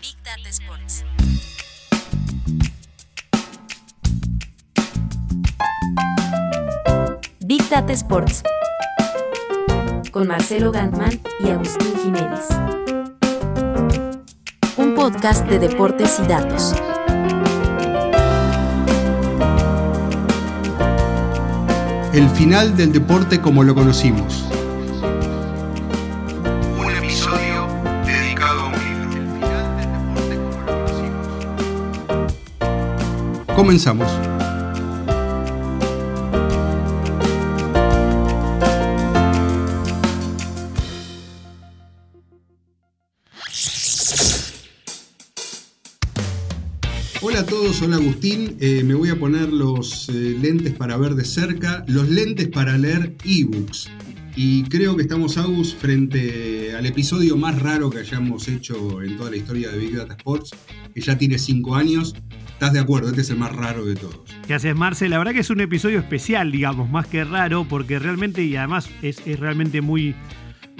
Big Data Sports. Big Data Sports. Con Marcelo Gantman y Agustín Jiménez. Un podcast de deportes y datos. El final del deporte como lo conocimos. Comenzamos. Hola a todos, hola Agustín. Eh, me voy a poner los eh, lentes para ver de cerca, los lentes para leer ebooks. Y creo que estamos, Agus, frente al episodio más raro que hayamos hecho en toda la historia de Big Data Sports, que ya tiene 5 años. ¿Estás de acuerdo? Este es el más raro de todos. ¿Qué haces, Marce? La verdad que es un episodio especial, digamos, más que raro, porque realmente, y además es, es realmente muy,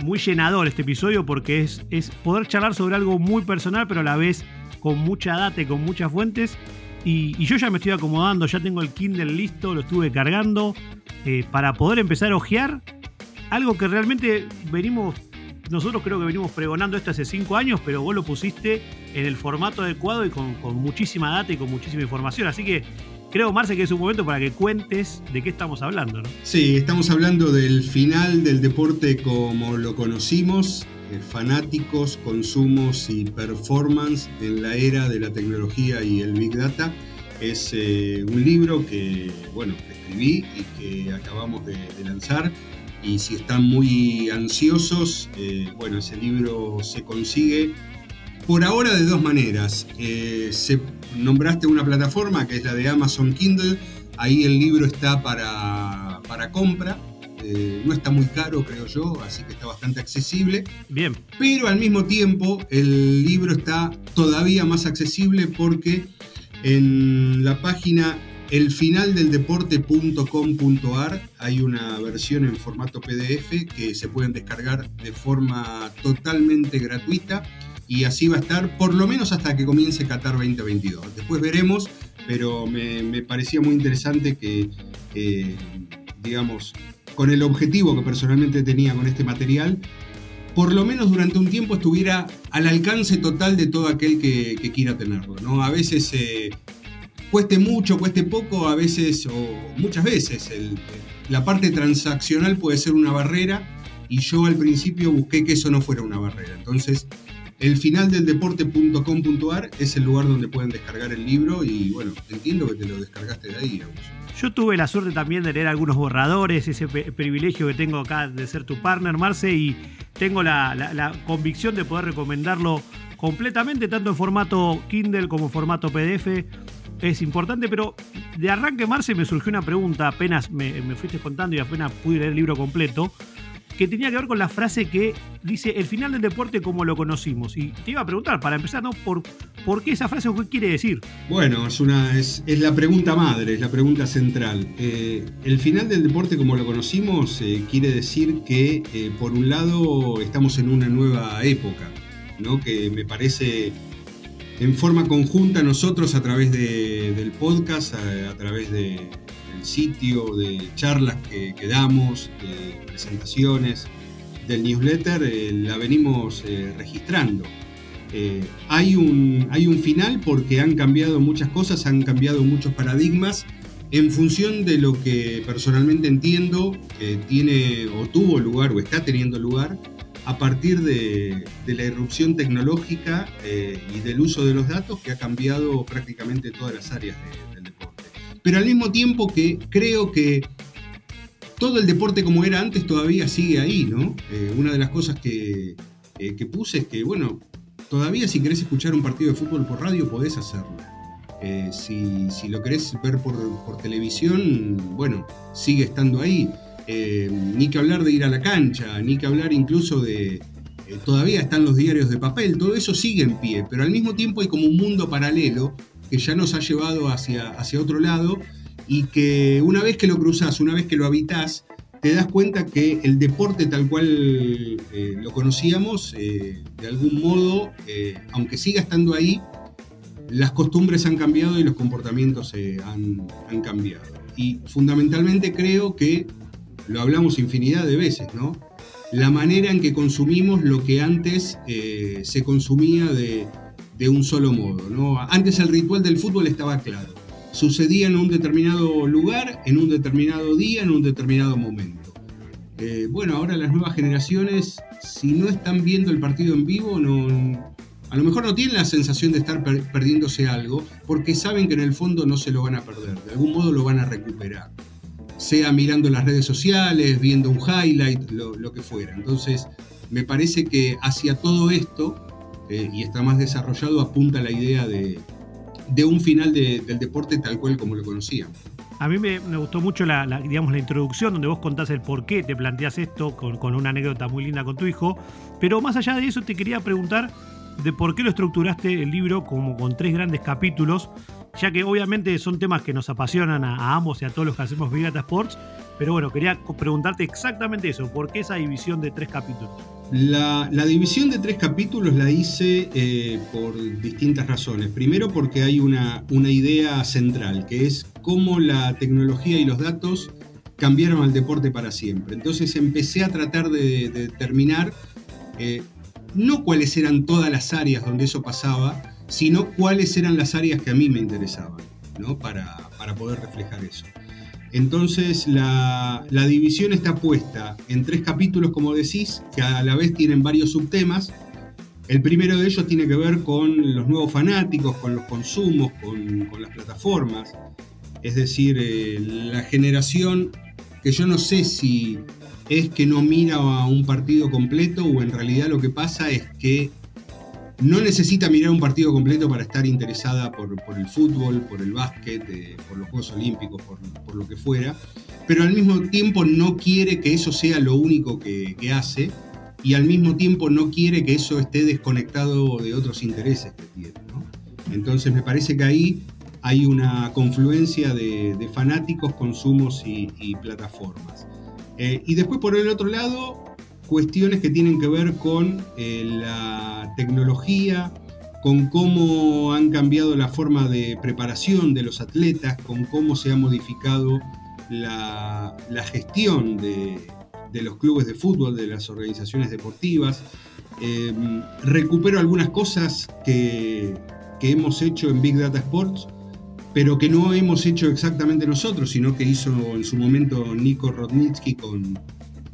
muy llenador este episodio, porque es, es poder charlar sobre algo muy personal, pero a la vez con mucha data y con muchas fuentes. Y, y yo ya me estoy acomodando, ya tengo el Kindle listo, lo estuve cargando, eh, para poder empezar a ojear algo que realmente venimos, nosotros creo que venimos pregonando esto hace cinco años, pero vos lo pusiste en el formato adecuado y con, muchísima data y con muchísima información. Así que creo, Marce, que es un momento para que cuentes de qué estamos hablando, ¿no? Sí, estamos hablando del final del deporte como lo conocimos, eh, fanáticos, consumos y performance en la era de la tecnología y el Big Data. Es eh, un libro que, bueno, escribí y que acabamos de lanzar. Y si están muy ansiosos, eh, bueno, ese libro se consigue por ahora de dos maneras. Eh, se, nombraste una plataforma que es la de Amazon Kindle. Ahí el libro está para, para compra. Eh, no está muy caro, creo yo, así que está bastante accesible. Bien. Pero al mismo tiempo el libro está todavía más accesible porque en la página elfinaldeldeporte.com.ar hay una versión en formato PDF que se pueden descargar de forma totalmente gratuita y así va a estar por lo menos hasta que comience Qatar 2022. Después veremos, pero me, parecía muy interesante que, eh, digamos, con el objetivo que personalmente tenía con este material, por lo menos durante un tiempo estuviera al alcance total de todo aquel que, que quiera tenerlo. ¿no? A veces eh, cueste mucho, cueste poco, a veces o muchas veces la parte transaccional puede ser una barrera y yo al principio busqué que eso no fuera una barrera. Entonces, el final del deporte.com.ar es el lugar donde pueden descargar el libro y bueno, entiendo que te lo descargaste de ahí. Agus. Yo tuve la suerte también de leer algunos borradores, ese privilegio que tengo acá de ser tu partner, Marce, y tengo la- la convicción de poder recomendarlo completamente, tanto en formato Kindle como en formato PDF. Es importante, pero de arranque, Marce, me surgió una pregunta, apenas me, me fuiste contando y apenas pude leer el libro completo, que tenía que ver con la frase que dice el final del deporte como lo conocimos. Y te iba a preguntar, para empezar, ¿no? ¿Por, por qué esa frase qué quiere decir? Bueno, es, una, es, es la pregunta madre, es la pregunta central. Eh, el final del deporte como lo conocimos eh, quiere decir que, eh, por un lado, estamos en una nueva época, ¿no? que me parece en forma conjunta nosotros a través de- del podcast, a, través de- del sitio, de charlas que, que damos, de presentaciones, del newsletter, eh, la venimos eh, registrando. Eh, hay, un, hay un final porque han cambiado muchas cosas, han cambiado muchos paradigmas en función de lo que personalmente entiendo que tiene o tuvo lugar o está teniendo lugar a partir de, la irrupción tecnológica eh, y del uso de los datos que ha cambiado prácticamente todas las áreas de- del deporte. Pero al mismo tiempo que creo que todo el deporte como era antes todavía sigue ahí, ¿no? Eh, una de las cosas que, eh, que puse es que, bueno, todavía si querés escuchar un partido de fútbol por radio podés hacerlo. Si, si lo querés ver por, por televisión, bueno, sigue estando ahí. Eh, ni que hablar de ir a la cancha, ni que hablar incluso de... eh, todavía están los diarios de papel, todo eso sigue en pie, pero al mismo tiempo hay como un mundo paralelo que ya nos ha llevado hacia, hacia otro lado y que una vez que lo cruzas, una vez que lo habitas, te das cuenta que el deporte tal cual eh, lo conocíamos, de algún modo, aunque siga estando ahí, las costumbres han cambiado y los comportamientos han, han, cambiado. Y fundamentalmente creo que, lo hablamos infinidad de veces, ¿no? La manera en que consumimos lo que antes se consumía de, de, un solo modo, ¿no? Antes el ritual del fútbol estaba claro sucedía en un determinado lugar, en un determinado día, en un determinado momento. Eh, bueno, ahora las nuevas generaciones, si no están viendo el partido en vivo, no, a lo mejor no tienen la sensación de estar perdiéndose algo, porque saben que en el fondo no se lo van a perder, de algún modo lo van a recuperar. Sea mirando las redes sociales, viendo un highlight, lo, que fuera. Entonces, me parece que hacia todo esto, eh, y está más desarrollado, apunta la idea de, de un final del deporte tal cual como lo conocíamos. A mí me, gustó mucho la, digamos, la introducción donde vos contás el por qué te planteas esto con, con, una anécdota muy linda con tu hijo. Pero más allá de eso te quería preguntar de por qué lo estructuraste el libro como con tres grandes capítulos, ya que obviamente son temas que nos apasionan a, ambos y a todos los que hacemos Big Data Sports. Pero bueno, quería preguntarte exactamente eso, ¿por qué esa división de tres capítulos? La, división de tres capítulos la hice eh, por distintas razones. Primero porque hay una, una, idea central, que es cómo la tecnología y los datos cambiaron al deporte para siempre. Entonces empecé a tratar de, determinar eh, no cuáles eran todas las áreas donde eso pasaba, sino cuáles eran las áreas que a mí me interesaban, ¿no? para, para poder reflejar eso. Entonces la, división está puesta en tres capítulos, como decís, que a la vez tienen varios subtemas. El primero de ellos tiene que ver con los nuevos fanáticos, con los consumos, con, las plataformas. Es decir, eh, la generación que yo no sé si es que no mira a un partido completo o en realidad lo que pasa es que no necesita mirar un partido completo para estar interesada por, el fútbol, por el básquet, eh, por los Juegos Olímpicos, por, lo que fuera, pero al mismo tiempo no quiere que eso sea lo único que, hace y al mismo tiempo no quiere que eso esté desconectado de otros intereses que tiene. Entonces me parece que ahí hay una confluencia de, fanáticos, consumos y, plataformas. Eh, y después por el otro lado cuestiones que tienen que ver con eh, la tecnología, con cómo han cambiado la forma de preparación de los atletas, con cómo se ha modificado la, gestión de, los clubes de fútbol, de las organizaciones deportivas. Em, recupero algunas cosas que, que hemos hecho en Big Data Sports, pero que no hemos hecho exactamente nosotros, sino que hizo en su momento Nico Rodnitsky con,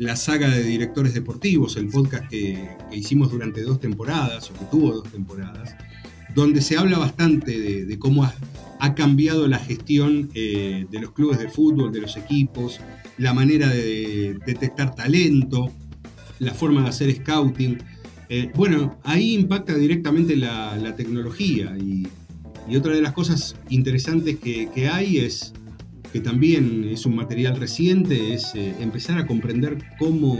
la saga de directores deportivos, el podcast que, hicimos durante dos temporadas, o que tuvo dos temporadas, donde se habla bastante de, cómo ha, cambiado la gestión eh, de los clubes de fútbol, de los equipos, la manera de detectar talento, la forma de hacer scouting. Eh, bueno, ahí impacta directamente la, tecnología y, otra de las cosas interesantes que hay es que también es un material reciente, es eh, empezar a comprender cómo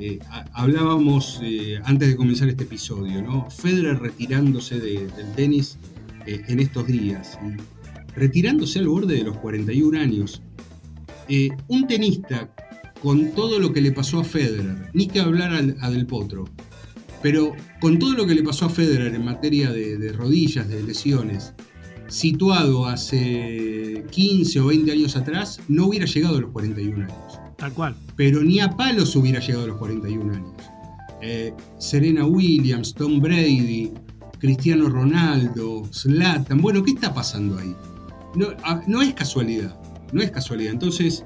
eh, hablábamos eh, antes de comenzar este episodio, ¿no? Federer retirándose del tenis en estos días, retirándose al borde de los 41 años. un tenista con todo lo que le pasó a Federer, ni que hablar a, Del Potro, pero con todo lo que le pasó a Federer en materia de rodillas, de lesiones, situado hace 15 o 20 años atrás, no hubiera llegado a los 41 años. Tal cual. Pero ni a palos hubiera llegado a los 41 años. Eh, Serena Williams, Tom Brady, Cristiano Ronaldo, Zlatan. Bueno, ¿qué está pasando ahí? No, no es casualidad. No es casualidad. Entonces,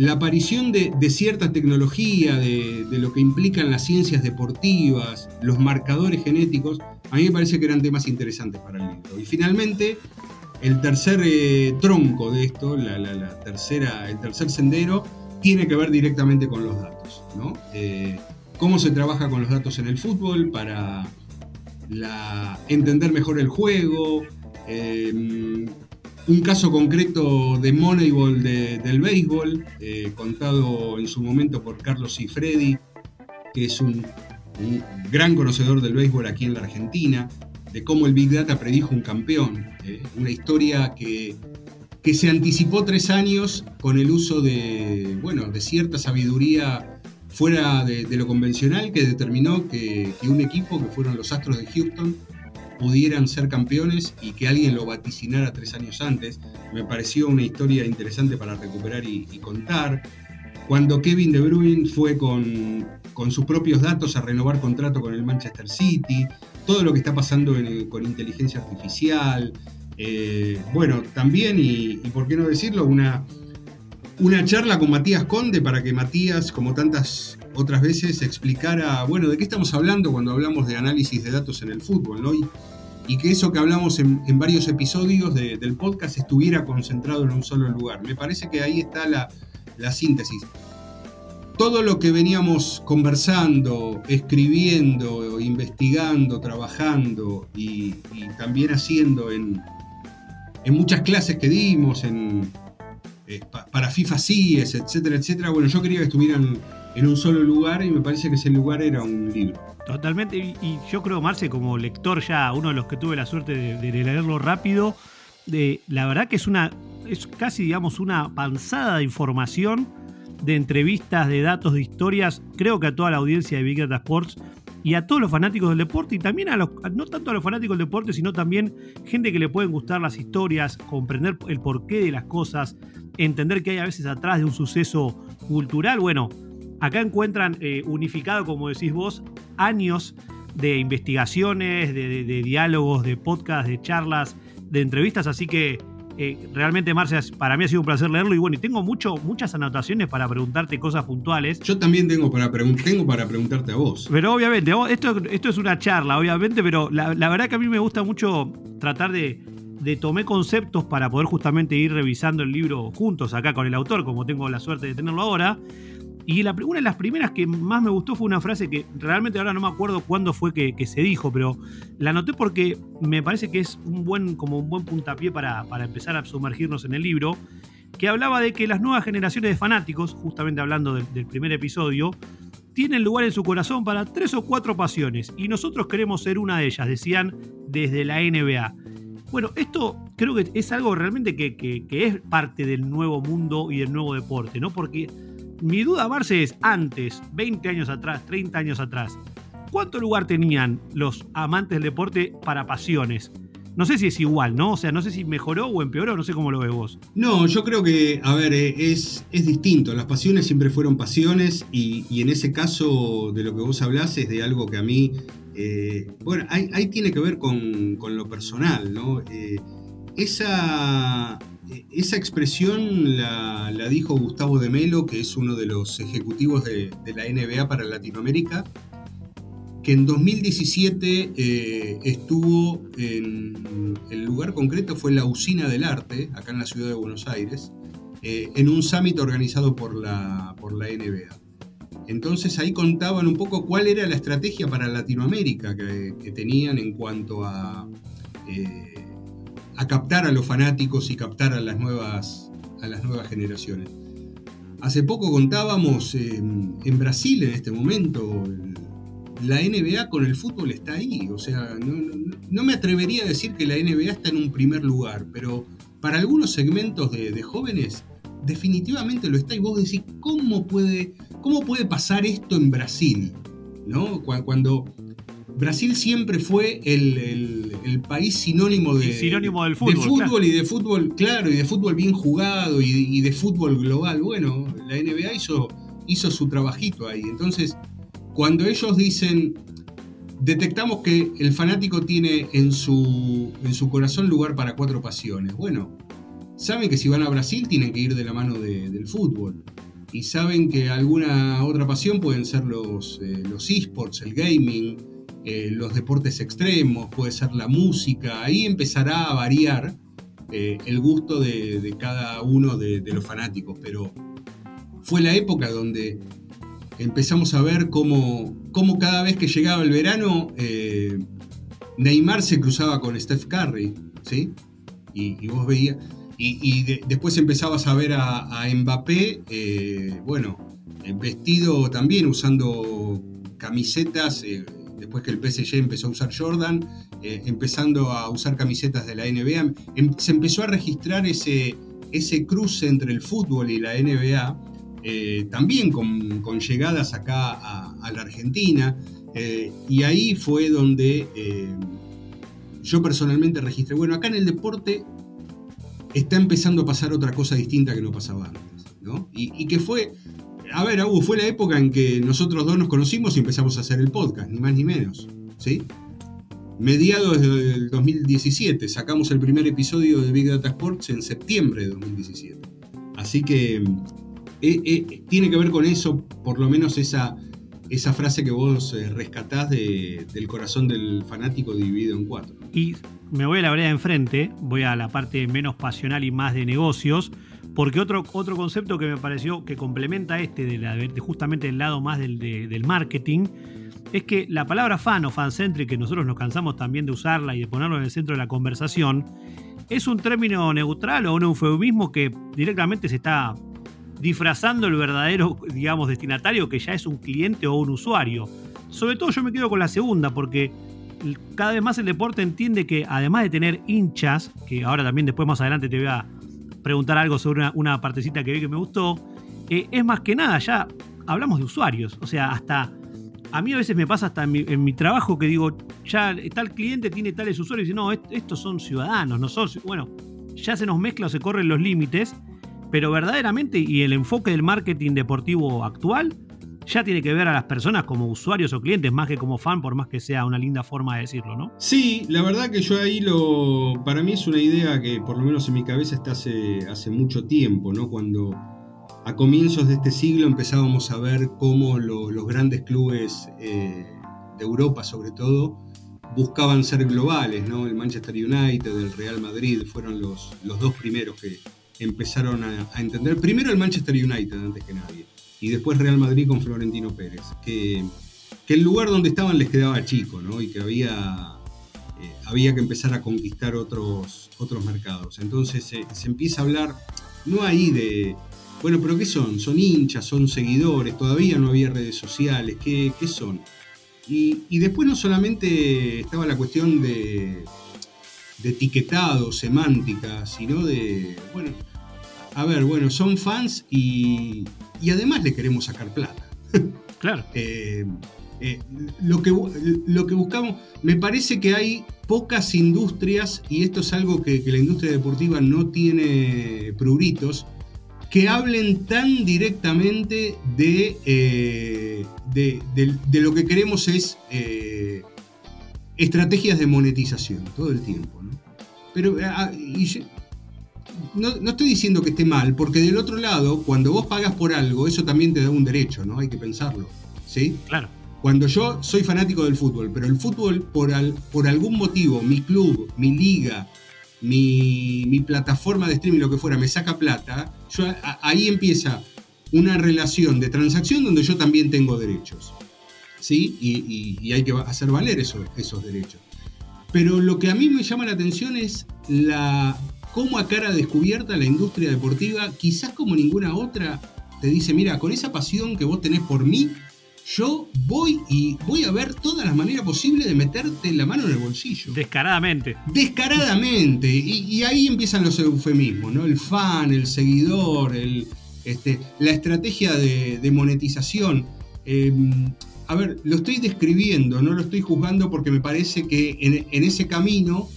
la aparición de, cierta tecnología, de, lo que implican las ciencias deportivas, los marcadores genéticos, a mí me parece que eran temas interesantes para el libro. Y finalmente, el tercer eh, tronco de esto, la, tercera, el tercer sendero, tiene que ver directamente con los datos. Eh, cómo se trabaja con los datos en el fútbol para entender mejor el juego, eh, un caso concreto de Moneyball del béisbol, eh, contado en su momento por Carlos Cifredi, que es un, gran conocedor del béisbol aquí en la Argentina, de cómo el Big Data predijo un campeón. Eh, una historia que que se anticipó tres años con el uso de, bueno, de cierta sabiduría fuera de, lo convencional que determinó que, un equipo, que fueron los Astros de Houston, pudieran ser campeones y que alguien lo vaticinara tres años antes. Me pareció una historia interesante para recuperar y, contar. Cuando Kevin De Bruyne fue con, con, sus propios datos a renovar contrato con el Manchester City, todo lo que está pasando con inteligencia artificial, eh, bueno, también, y, por qué no decirlo, una, una charla con Matías Conde para que Matías, como tantas otras veces, explicara, bueno, de qué estamos hablando cuando hablamos de análisis de datos en el fútbol, ¿no? Que eso que hablamos en, varios episodios del podcast estuviera concentrado en un solo lugar. Me parece que ahí está la, síntesis. Todo lo que veníamos conversando, escribiendo, investigando, trabajando y también haciendo en, en muchas clases que dimos, en, eh, para FIFA CIES, etcétera, etcétera. Bueno, yo quería que estuvieran en un solo lugar y me parece que ese lugar era un libro. Totalmente, y, yo creo, Marce, como lector ya, uno de los que tuve la suerte de, leerlo rápido, de, la verdad que es una, es casi, digamos, una panzada de información, de entrevistas, de datos, de historias. Creo que a toda la audiencia de Big Data Sports y a todos los fanáticos del deporte y también a los, no tanto a los fanáticos del deporte, sino también gente que le pueden gustar las historias, comprender el porqué de las cosas, entender que hay a veces atrás de un suceso cultural. Bueno, acá encuentran eh, unificado, como decís vos, años de investigaciones, de, de diálogos, de podcasts, de charlas, de entrevistas, así que eh, realmente, Marcia, para mí ha sido un placer leerlo y bueno, y tengo mucho, muchas anotaciones para preguntarte cosas puntuales. Yo también tengo para, tengo para preguntarte a vos. Pero obviamente, esto, esto es una charla, obviamente, pero la, verdad que a mí me gusta mucho tratar de, de tomar conceptos para poder justamente ir revisando el libro juntos acá con el autor, como tengo la suerte de tenerlo ahora. Y la, una de las primeras que más me gustó fue una frase que realmente ahora no me acuerdo cuándo fue que, se dijo, pero la anoté porque me parece que es un buen, como un buen puntapié para, para empezar a sumergirnos en el libro, que hablaba de que las nuevas generaciones de fanáticos, justamente hablando del, primer episodio, tienen lugar en su corazón para tres o cuatro pasiones y nosotros queremos ser una de ellas, decían desde la NBA. Bueno, esto creo que es algo realmente que, que, que, es parte del nuevo mundo y del nuevo deporte, ¿no? Porque mi duda, Marce, es antes, 20 años atrás, 30 años atrás, ¿cuánto lugar tenían los amantes del deporte para pasiones? No sé si es igual, ¿no? O sea, no sé si mejoró o empeoró, no sé cómo lo ves vos. No, yo creo que, a ver, eh, es, es distinto. Las pasiones siempre fueron pasiones y, en ese caso de lo que vos hablás es de algo que a mí, eh, bueno, ahí, tiene que ver con, lo personal, ¿no? Eh, esa, esa expresión la, dijo Gustavo de Melo, que es uno de los ejecutivos de, la NBA para Latinoamérica, que en 2017 eh, estuvo en el lugar concreto, fue la Usina del Arte, acá en la ciudad de Buenos Aires, eh, en un summit organizado por la, por la NBA. Entonces ahí contaban un poco cuál era la estrategia para Latinoamérica que, tenían en cuanto a... Eh, a captar a los fanáticos y captar a las nuevas, a las nuevas generaciones. Hace poco contábamos en Brasil en este momento, la NBA con el fútbol está ahí, o sea, no, me atrevería a decir que la NBA está en un primer lugar, pero para algunos segmentos de, jóvenes definitivamente lo está y vos decís, ¿cómo puede, cómo puede pasar esto en Brasil? ¿No? Cuando Brasil siempre fue el, país sinónimo de, sinónimo del fútbol, de fútbol y de fútbol, claro, y de fútbol bien jugado y, de fútbol global. Bueno, la NBA hizo, hizo su trabajito ahí. Entonces, cuando ellos dicen, detectamos que el fanático tiene en su, en su corazón lugar para cuatro pasiones. Bueno, saben que si van a Brasil tienen que ir de la mano del fútbol. Y saben que alguna otra pasión pueden ser los, eh, los esports, el gaming, eh, los deportes extremos, puede ser la música, ahí empezará a variar eh, el gusto de, cada uno de, los fanáticos, pero fue la época donde empezamos a ver cómo, cómo cada vez que llegaba el verano, eh, Neymar se cruzaba con Steph Curry, ¿sí? Y, vos veías, y, después empezabas a ver a, a Mbappé, bueno, vestido también usando camisetas después que el PSG empezó a usar Jordan, eh, empezando a usar camisetas de la NBA, em, se empezó a registrar ese, ese cruce entre el fútbol y la NBA, eh, también con, llegadas acá a, la Argentina, eh, y ahí fue donde yo personalmente registré, bueno, acá en el deporte está empezando a pasar otra cosa distinta que no pasaba antes, ¿no? Y, que fue, a ver, Hugo, fue la época en que nosotros dos nos conocimos y empezamos a hacer el podcast, ni más ni menos, ¿sí? Mediados del 2017, sacamos el primer episodio de Big Data Sports en septiembre de 2017. Así que eh, eh, tiene que ver con eso, por lo menos esa, esa frase que vos eh, rescatás del corazón del fanático dividido en cuatro. Y me voy a la vereda enfrente, voy a la parte menos pasional y más de negocios, porque otro, otro concepto que me pareció que complementa este, de, la, justamente el lado más del, del marketing, es que la palabra fan o fancentric, que nosotros nos cansamos también de usarla y de ponerlo en el centro de la conversación, es un término neutral o un eufemismo que directamente se está disfrazando el verdadero, digamos, destinatario que ya es un cliente o un usuario. Sobre todo yo me quedo con la segunda porque cada vez más el deporte entiende que además de tener hinchas, que ahora también después más adelante te voy a preguntar algo sobre una, partecita que vi que me gustó, eh, es más que nada, ya hablamos de usuarios, o sea, hasta a mí a veces me pasa hasta en mi, trabajo que digo, ya tal cliente tiene tales usuarios y no, estos son ciudadanos, no son, bueno, ya se nos mezcla o se corren los límites, pero verdaderamente y el enfoque del marketing deportivo actual ya tiene que ver a las personas como usuarios o clientes más que como fan, por más que sea una linda forma de decirlo, ¿no? Sí, la verdad que yo ahí lo. Para mí es una idea que por lo menos en mi cabeza está hace, hace mucho tiempo, ¿no? Cuando a comienzos de este siglo empezábamos a ver cómo los grandes clubes eh, de Europa, sobre todo, buscaban ser globales, ¿no? El Manchester United, el Real Madrid fueron los, los dos primeros que empezaron a, entender. Primero el Manchester United antes que nadie, y después Real Madrid con Florentino Pérez, que, el lugar donde estaban les quedaba chico, ¿no? Y que había, eh, había que empezar a conquistar otros, otros mercados. Entonces se empieza a hablar, no ahí de bueno, pero ¿qué son? ¿Son hinchas? ¿Son seguidores? Todavía no había redes sociales. ¿Qué, son? Y, después no solamente estaba la cuestión de, de etiquetado, semántica, sino de, bueno, a ver, bueno, son fans y, y además le queremos sacar plata. Claro. Eh, eh, lo, que, lo que buscamos, me parece que hay pocas industrias, y esto es algo que, que la industria deportiva no tiene pruritos, que hablen tan directamente de, eh, de, lo que queremos es eh, estrategias de monetización todo el tiempo. ¿no? Pero ah, no, no, estoy diciendo que esté mal, porque del otro lado, cuando vos pagas por algo, eso también te da un derecho, ¿no? Hay que pensarlo. ¿Sí? Claro. Cuando yo soy fanático del fútbol, pero el fútbol por, al, por algún motivo, mi club, mi liga, mi, plataforma de streaming, lo que fuera, me saca plata, yo, ahí empieza una relación de transacción donde yo también tengo derechos. ¿Sí? Y, hay que hacer valer esos derechos. Pero lo que a mí me llama la atención es la cómo a cara descubierta la industria deportiva, quizás como ninguna otra, te dice, mira, con esa pasión que vos tenés por mí, yo voy y voy a ver todas las maneras posibles de meterte la mano en el bolsillo. Descaradamente. Descaradamente. Y, ahí empiezan los eufemismos, ¿no? El fan, el seguidor, el, este, la estrategia de, monetización. Em, a ver, lo estoy describiendo, no lo estoy juzgando porque me parece que en, ese camino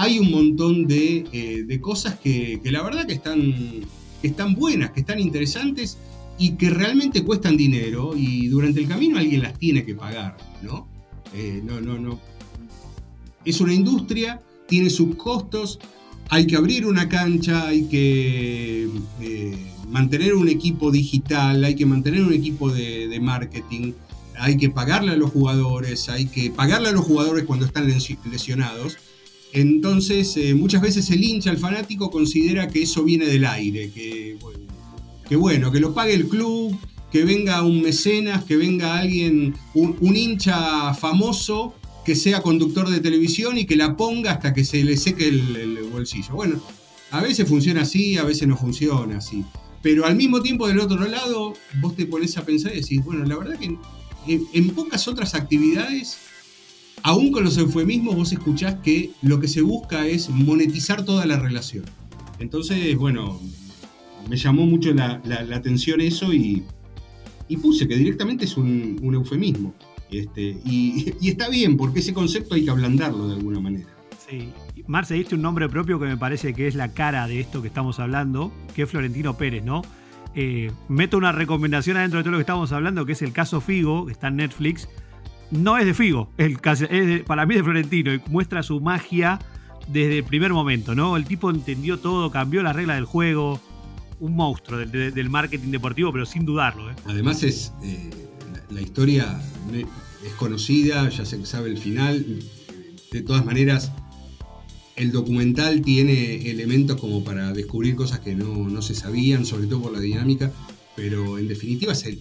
hay un montón de, eh, cosas que, la verdad que están, están buenas, que están interesantes y que realmente cuestan dinero y durante el camino alguien las tiene que pagar, ¿no? Eh, no, no, no. Es una industria, tiene sus costos, hay que abrir una cancha, hay que eh, mantener un equipo digital, hay que mantener un equipo de, marketing, hay que pagarle a los jugadores, hay que pagarle a los jugadores cuando están lesionados. Entonces, eh, muchas veces el hincha, el fanático, considera que eso viene del aire, que bueno, que lo pague el club, que venga un mecenas, que venga alguien, un, hincha famoso que sea conductor de televisión y que la ponga hasta que se le seque el, bolsillo. Bueno, a veces funciona así, a veces no funciona así. Pero al mismo tiempo del otro lado, vos te pones a pensar y decís, bueno, la verdad que en, pocas otras actividades, aún con los eufemismos, vos escuchás que lo que se busca es monetizar toda la relación. Entonces, bueno, me llamó mucho la, atención eso y, puse que directamente es un, eufemismo. Este, y, está bien, porque ese concepto hay que ablandarlo de alguna manera. Sí. Marce, diste un nombre propio que me parece que es la cara de esto que estamos hablando, que es Florentino Pérez, ¿no? Eh, meto una recomendación adentro de todo lo que estamos hablando, que es el caso Figo, que está en Netflix. No es de Figo, es para mí es de Florentino y muestra su magia desde el primer momento, ¿no? El tipo entendió todo, cambió la regla del juego, un monstruo del, marketing deportivo, pero sin dudarlo. ¿eh? Además es eh, la, historia es conocida, ya se sabe el final. De todas maneras, el documental tiene elementos como para descubrir cosas que no, se sabían, sobre todo por la dinámica, pero en definitiva es el,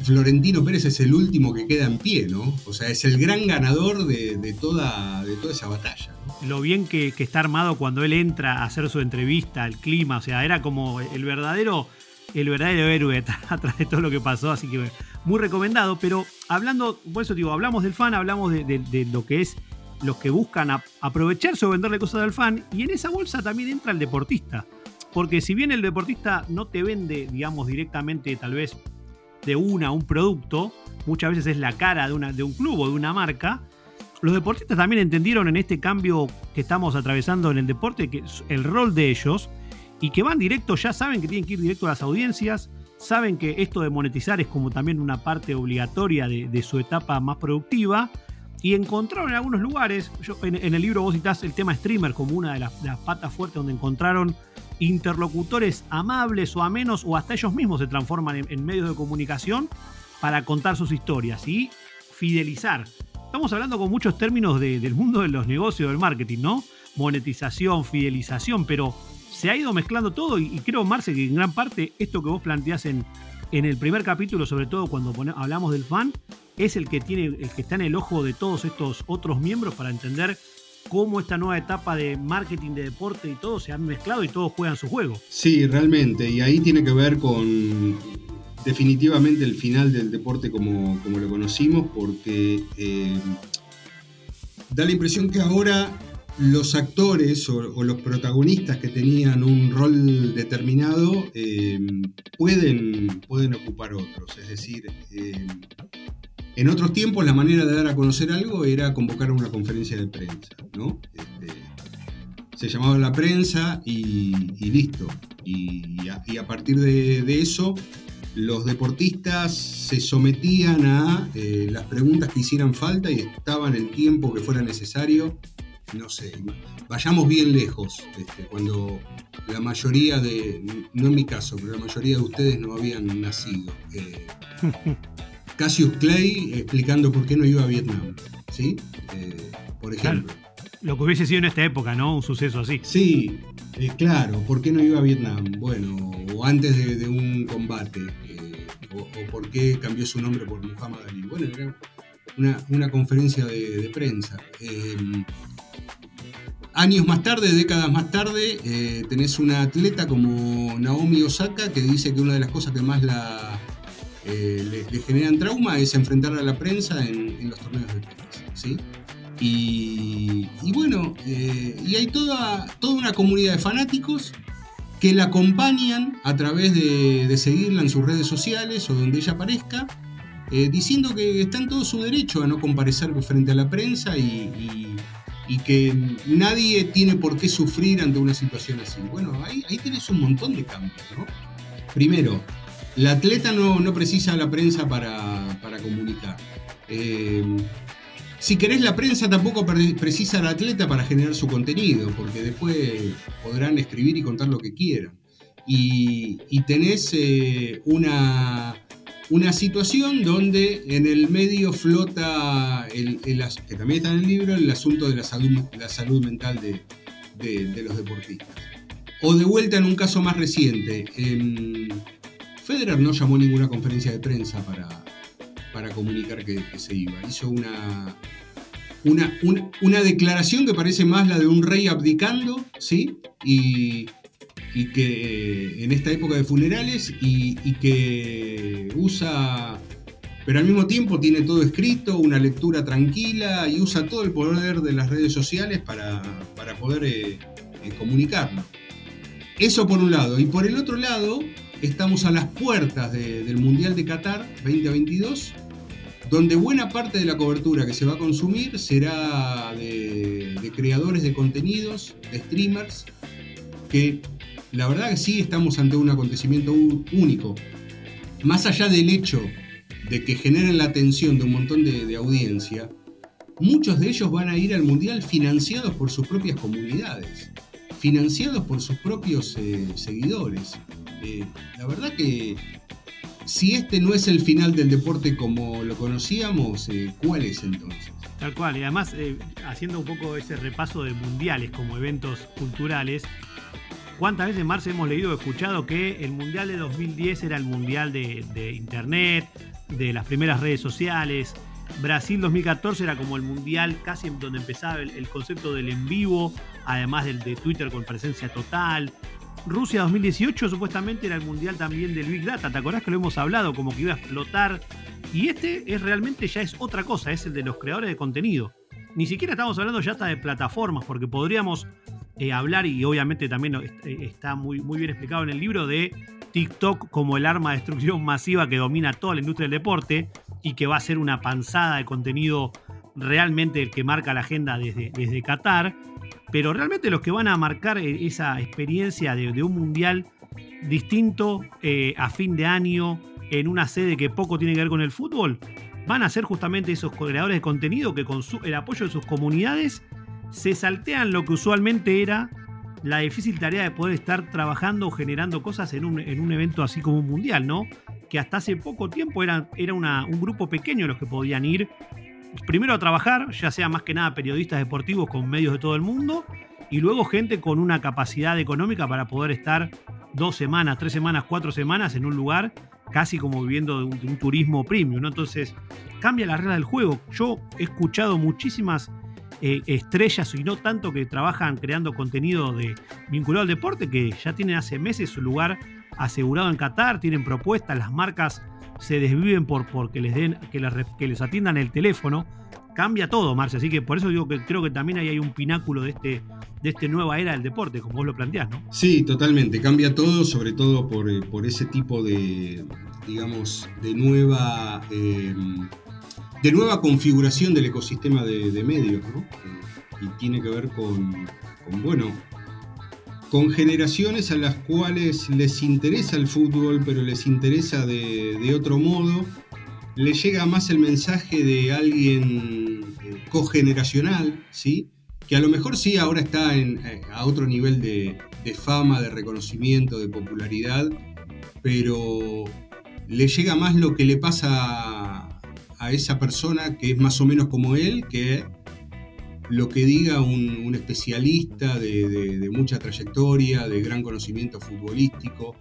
Florentino Pérez es el último que queda en pie, ¿no? O sea, es el gran ganador de, toda, esa batalla. Lo bien que, está armado cuando él entra a hacer su entrevista, el clima, o sea, era como el verdadero, el verdadero héroe atrás de todo lo que pasó, así que muy recomendado. Pero hablando, por eso digo, hablamos del fan, hablamos de, lo que es los que buscan aprovecharse o venderle cosas al fan, y en esa bolsa también entra el deportista. Porque si bien el deportista no te vende, digamos, directamente tal vez de una un producto, muchas veces es la cara de, una, de un club o de una marca, los deportistas también entendieron en este cambio que estamos atravesando en el deporte que el rol de ellos y que van directo, ya saben que tienen que ir directo a las audiencias, saben que esto de monetizar es como también una parte obligatoria de, su etapa más productiva y encontraron en algunos lugares, yo, en, el libro vos citás el tema streamer como una de de las patas fuertes donde encontraron interlocutores amables o amenos o hasta ellos mismos se transforman en, medios de comunicación para contar sus historias y fidelizar. Estamos hablando con muchos términos del mundo de los negocios, del marketing, ¿no? Monetización, fidelización, pero se ha ido mezclando todo y, creo, Marce, que en gran parte esto que vos planteás en, en el primer capítulo, sobre todo cuando hablamos del fan, es el que, tiene, el que está en el ojo de todos estos otros miembros para entender cómo esta nueva etapa de marketing de deporte y todo se han mezclado y todos juegan su juego. Sí, realmente, y ahí tiene que ver con definitivamente el final del deporte como, como lo conocimos, porque eh, da la impresión que ahora los actores o, los protagonistas que tenían un rol determinado eh, pueden, pueden ocupar otros. Es decir, eh, en otros tiempos la manera de dar a conocer algo era convocar a una conferencia de prensa, ¿no? Este, se llamaba la prensa y, listo. Y a, partir de, eso, los deportistas se sometían a eh, las preguntas que hicieran falta y estaban el tiempo que fuera necesario. No sé, vayamos bien lejos, este, cuando la mayoría de, no en mi caso, pero la mayoría de ustedes no habían nacido. Eh, Cassius Clay explicando por qué no iba a Vietnam, ¿sí? Eh, por ejemplo. Lo que hubiese sido en esta época, ¿no? Un suceso así. Sí, eh, claro, ¿por qué no iba a Vietnam? Bueno, o antes de, un combate, eh, o, por qué cambió su nombre por Muhammad Ali. Bueno, era una, conferencia de, prensa. años más tarde, décadas más tarde, tenés una atleta como Naomi Osaka que dice que una de las cosas que más la eh, le, generan trauma es enfrentar a la prensa en, los torneos de tenis. ¿sí? Y, bueno, eh, y hay toda, toda una comunidad de fanáticos que la acompañan a través de, seguirla en sus redes sociales o donde ella aparezca, eh, diciendo que está en todo su derecho a no comparecer frente a la prensa y, que nadie tiene por qué sufrir ante una situación así. Bueno, ahí, ahí tienes un montón de cambios, ¿no? Primero, la atleta no, precisa la prensa para, comunicar. Eh, si querés, la prensa tampoco precisa la atleta para generar su contenido, porque después podrán escribir y contar lo que quieran. Y, tenés eh, una, una situación donde en el medio flota, el, que también está en el libro, el asunto de la salud, la salud mental de, los deportistas. O de vuelta en un caso más reciente, Federer no llamó ninguna conferencia de prensa para, para comunicar que, se iba. Hizo una, una, una, declaración que parece más la de un rey abdicando, ¿sí? Y, que eh, en esta época de funerales y, que usa, pero al mismo tiempo tiene todo escrito, una lectura tranquila y usa todo el poder de las redes sociales para, poder eh, eh, comunicarlo. eso por un lado. Y por el otro lado, estamos a las puertas del Mundial de Qatar 2022, donde buena parte de la cobertura que se va a consumir será de, creadores de contenidos, de streamers, que la verdad que sí estamos ante un acontecimiento único. Más allá del hecho de que generen la atención de un montón de, audiencia, muchos de ellos van a ir al Mundial financiados por sus propias comunidades, financiados por sus propios eh, seguidores. Eh, la verdad que si este no es el final del deporte como lo conocíamos, eh, ¿cuál es entonces? Tal cual, y además haciendo un poco ese repaso de mundiales como eventos culturales, ¿Cuántas veces, Marce, hemos leído o escuchado que el Mundial de 2010 era el Mundial de, Internet, de las primeras redes sociales? Brasil 2014 era como el Mundial casi donde empezaba el, concepto del en vivo, además del de Twitter con presencia total. Rusia 2018 supuestamente era el Mundial también del Big Data, ¿te acordás que lo hemos hablado? Como que iba a explotar. Y este es realmente ya es otra cosa, es el de los creadores de contenido. Ni siquiera estamos hablando ya hasta de plataformas, porque podríamos eh, hablar, y obviamente también eh, está muy, muy bien explicado en el libro, de TikTok como el arma de destrucción masiva que domina toda la industria del deporte y que va a ser una panzada de contenido realmente el que marca la agenda desde, desde Qatar. Pero realmente los que van a marcar eh, esa experiencia de, un mundial distinto a fin de año en una sede que poco tiene que ver con el fútbol, van a ser justamente esos creadores de contenido que con el apoyo de sus comunidades se saltean lo que usualmente era la difícil tarea de poder estar trabajando o generando cosas en un, evento así como un mundial, ¿no? Que hasta hace poco tiempo era, era un grupo pequeño los que podían ir primero a trabajar, ya sea más que nada periodistas deportivos con medios de todo el mundo, y luego gente con una capacidad económica para poder estar dos semanas, tres semanas, cuatro semanas en un lugar casi como viviendo de un, turismo premium, ¿no? Entonces cambia la regla del juego. Yo he escuchado muchísimas eh, estrellas y no tanto que trabajan creando contenido vinculado al deporte, que ya tienen hace meses su lugar asegurado en Qatar, tienen propuestas, las marcas se desviven por porque les den, que les, atiendan el teléfono. Cambia todo, Marcia. Así que por eso digo que creo que también ahí hay un pináculo de este, de esta nueva era del deporte, como vos lo planteás, ¿no? Sí, totalmente. Cambia todo, sobre todo por, eh, ese tipo de, digamos, de nueva. Eh, de nueva configuración del ecosistema de, medios, ¿no? y tiene que ver con, bueno, con generaciones a las cuales les interesa el fútbol, pero les interesa de, otro modo, le llega más el mensaje de alguien eh, cogeneracional, ¿sí? que a lo mejor sí ahora está en, eh, a otro nivel de, de, fama, de reconocimiento, de popularidad, pero le llega más lo que le pasa a esa persona que es más o menos como él, que lo que diga un, especialista de, mucha trayectoria, de gran conocimiento futbolístico,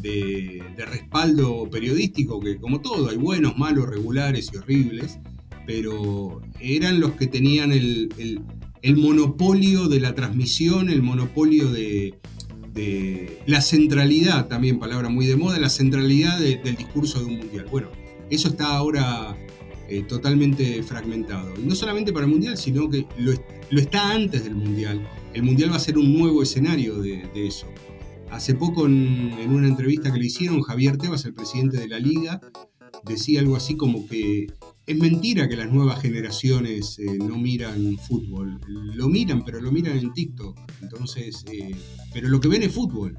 de, respaldo periodístico, que como todo, hay buenos, malos, regulares y horribles, pero eran los que tenían el, monopolio de la transmisión, el monopolio de, la centralidad, también palabra muy de moda, la centralidad del discurso de un mundial. Bueno, eso está ahora eh, totalmente fragmentado. No solamente para el Mundial, sino que lo, está antes del Mundial. El Mundial va a ser un nuevo escenario de, eso. Hace poco en, una entrevista que le hicieron, Javier Tebas, el presidente de la liga, decía algo así como que es mentira que las nuevas generaciones eh, no miran fútbol. Lo miran, pero lo miran en TikTok. Entonces, eh, pero lo que ven es fútbol.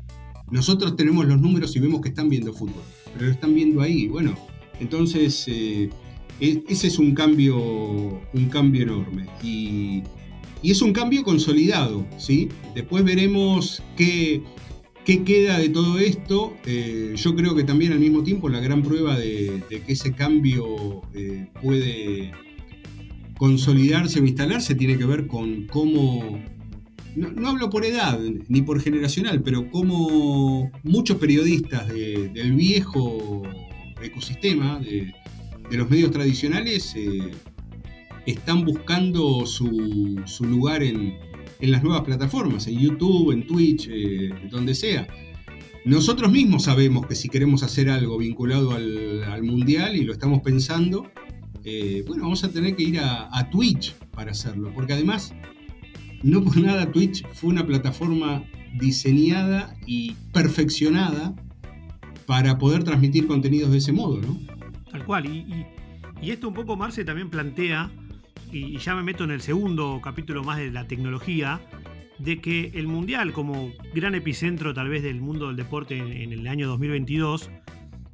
Nosotros tenemos los números y vemos que están viendo fútbol, pero lo están viendo ahí. Bueno, entonces ese es un cambio, un cambio enorme. Y, es un cambio consolidado, ¿sí? Después veremos qué, qué queda de todo esto. Eh, yo creo que también al mismo tiempo la gran prueba de, que ese cambio eh, puede consolidarse o instalarse tiene que ver con cómo, no, hablo por edad ni por generacional, pero cómo muchos periodistas del viejo ecosistema, de, de los medios tradicionales eh, están buscando su, lugar en, las nuevas plataformas, en YouTube, en Twitch, eh, donde sea. Nosotros mismos sabemos que si queremos hacer algo vinculado al, Mundial y lo estamos pensando, eh, bueno, vamos a tener que ir a, a Twitch para hacerlo, porque además, no por nada Twitch fue una plataforma diseñada y perfeccionada para poder transmitir contenidos de ese modo, ¿no? Tal cual. Y, esto un poco Marce también plantea, y, ya me meto en el segundo capítulo más de la tecnología, de que el Mundial, como gran epicentro tal vez del mundo del deporte en, el año 2022,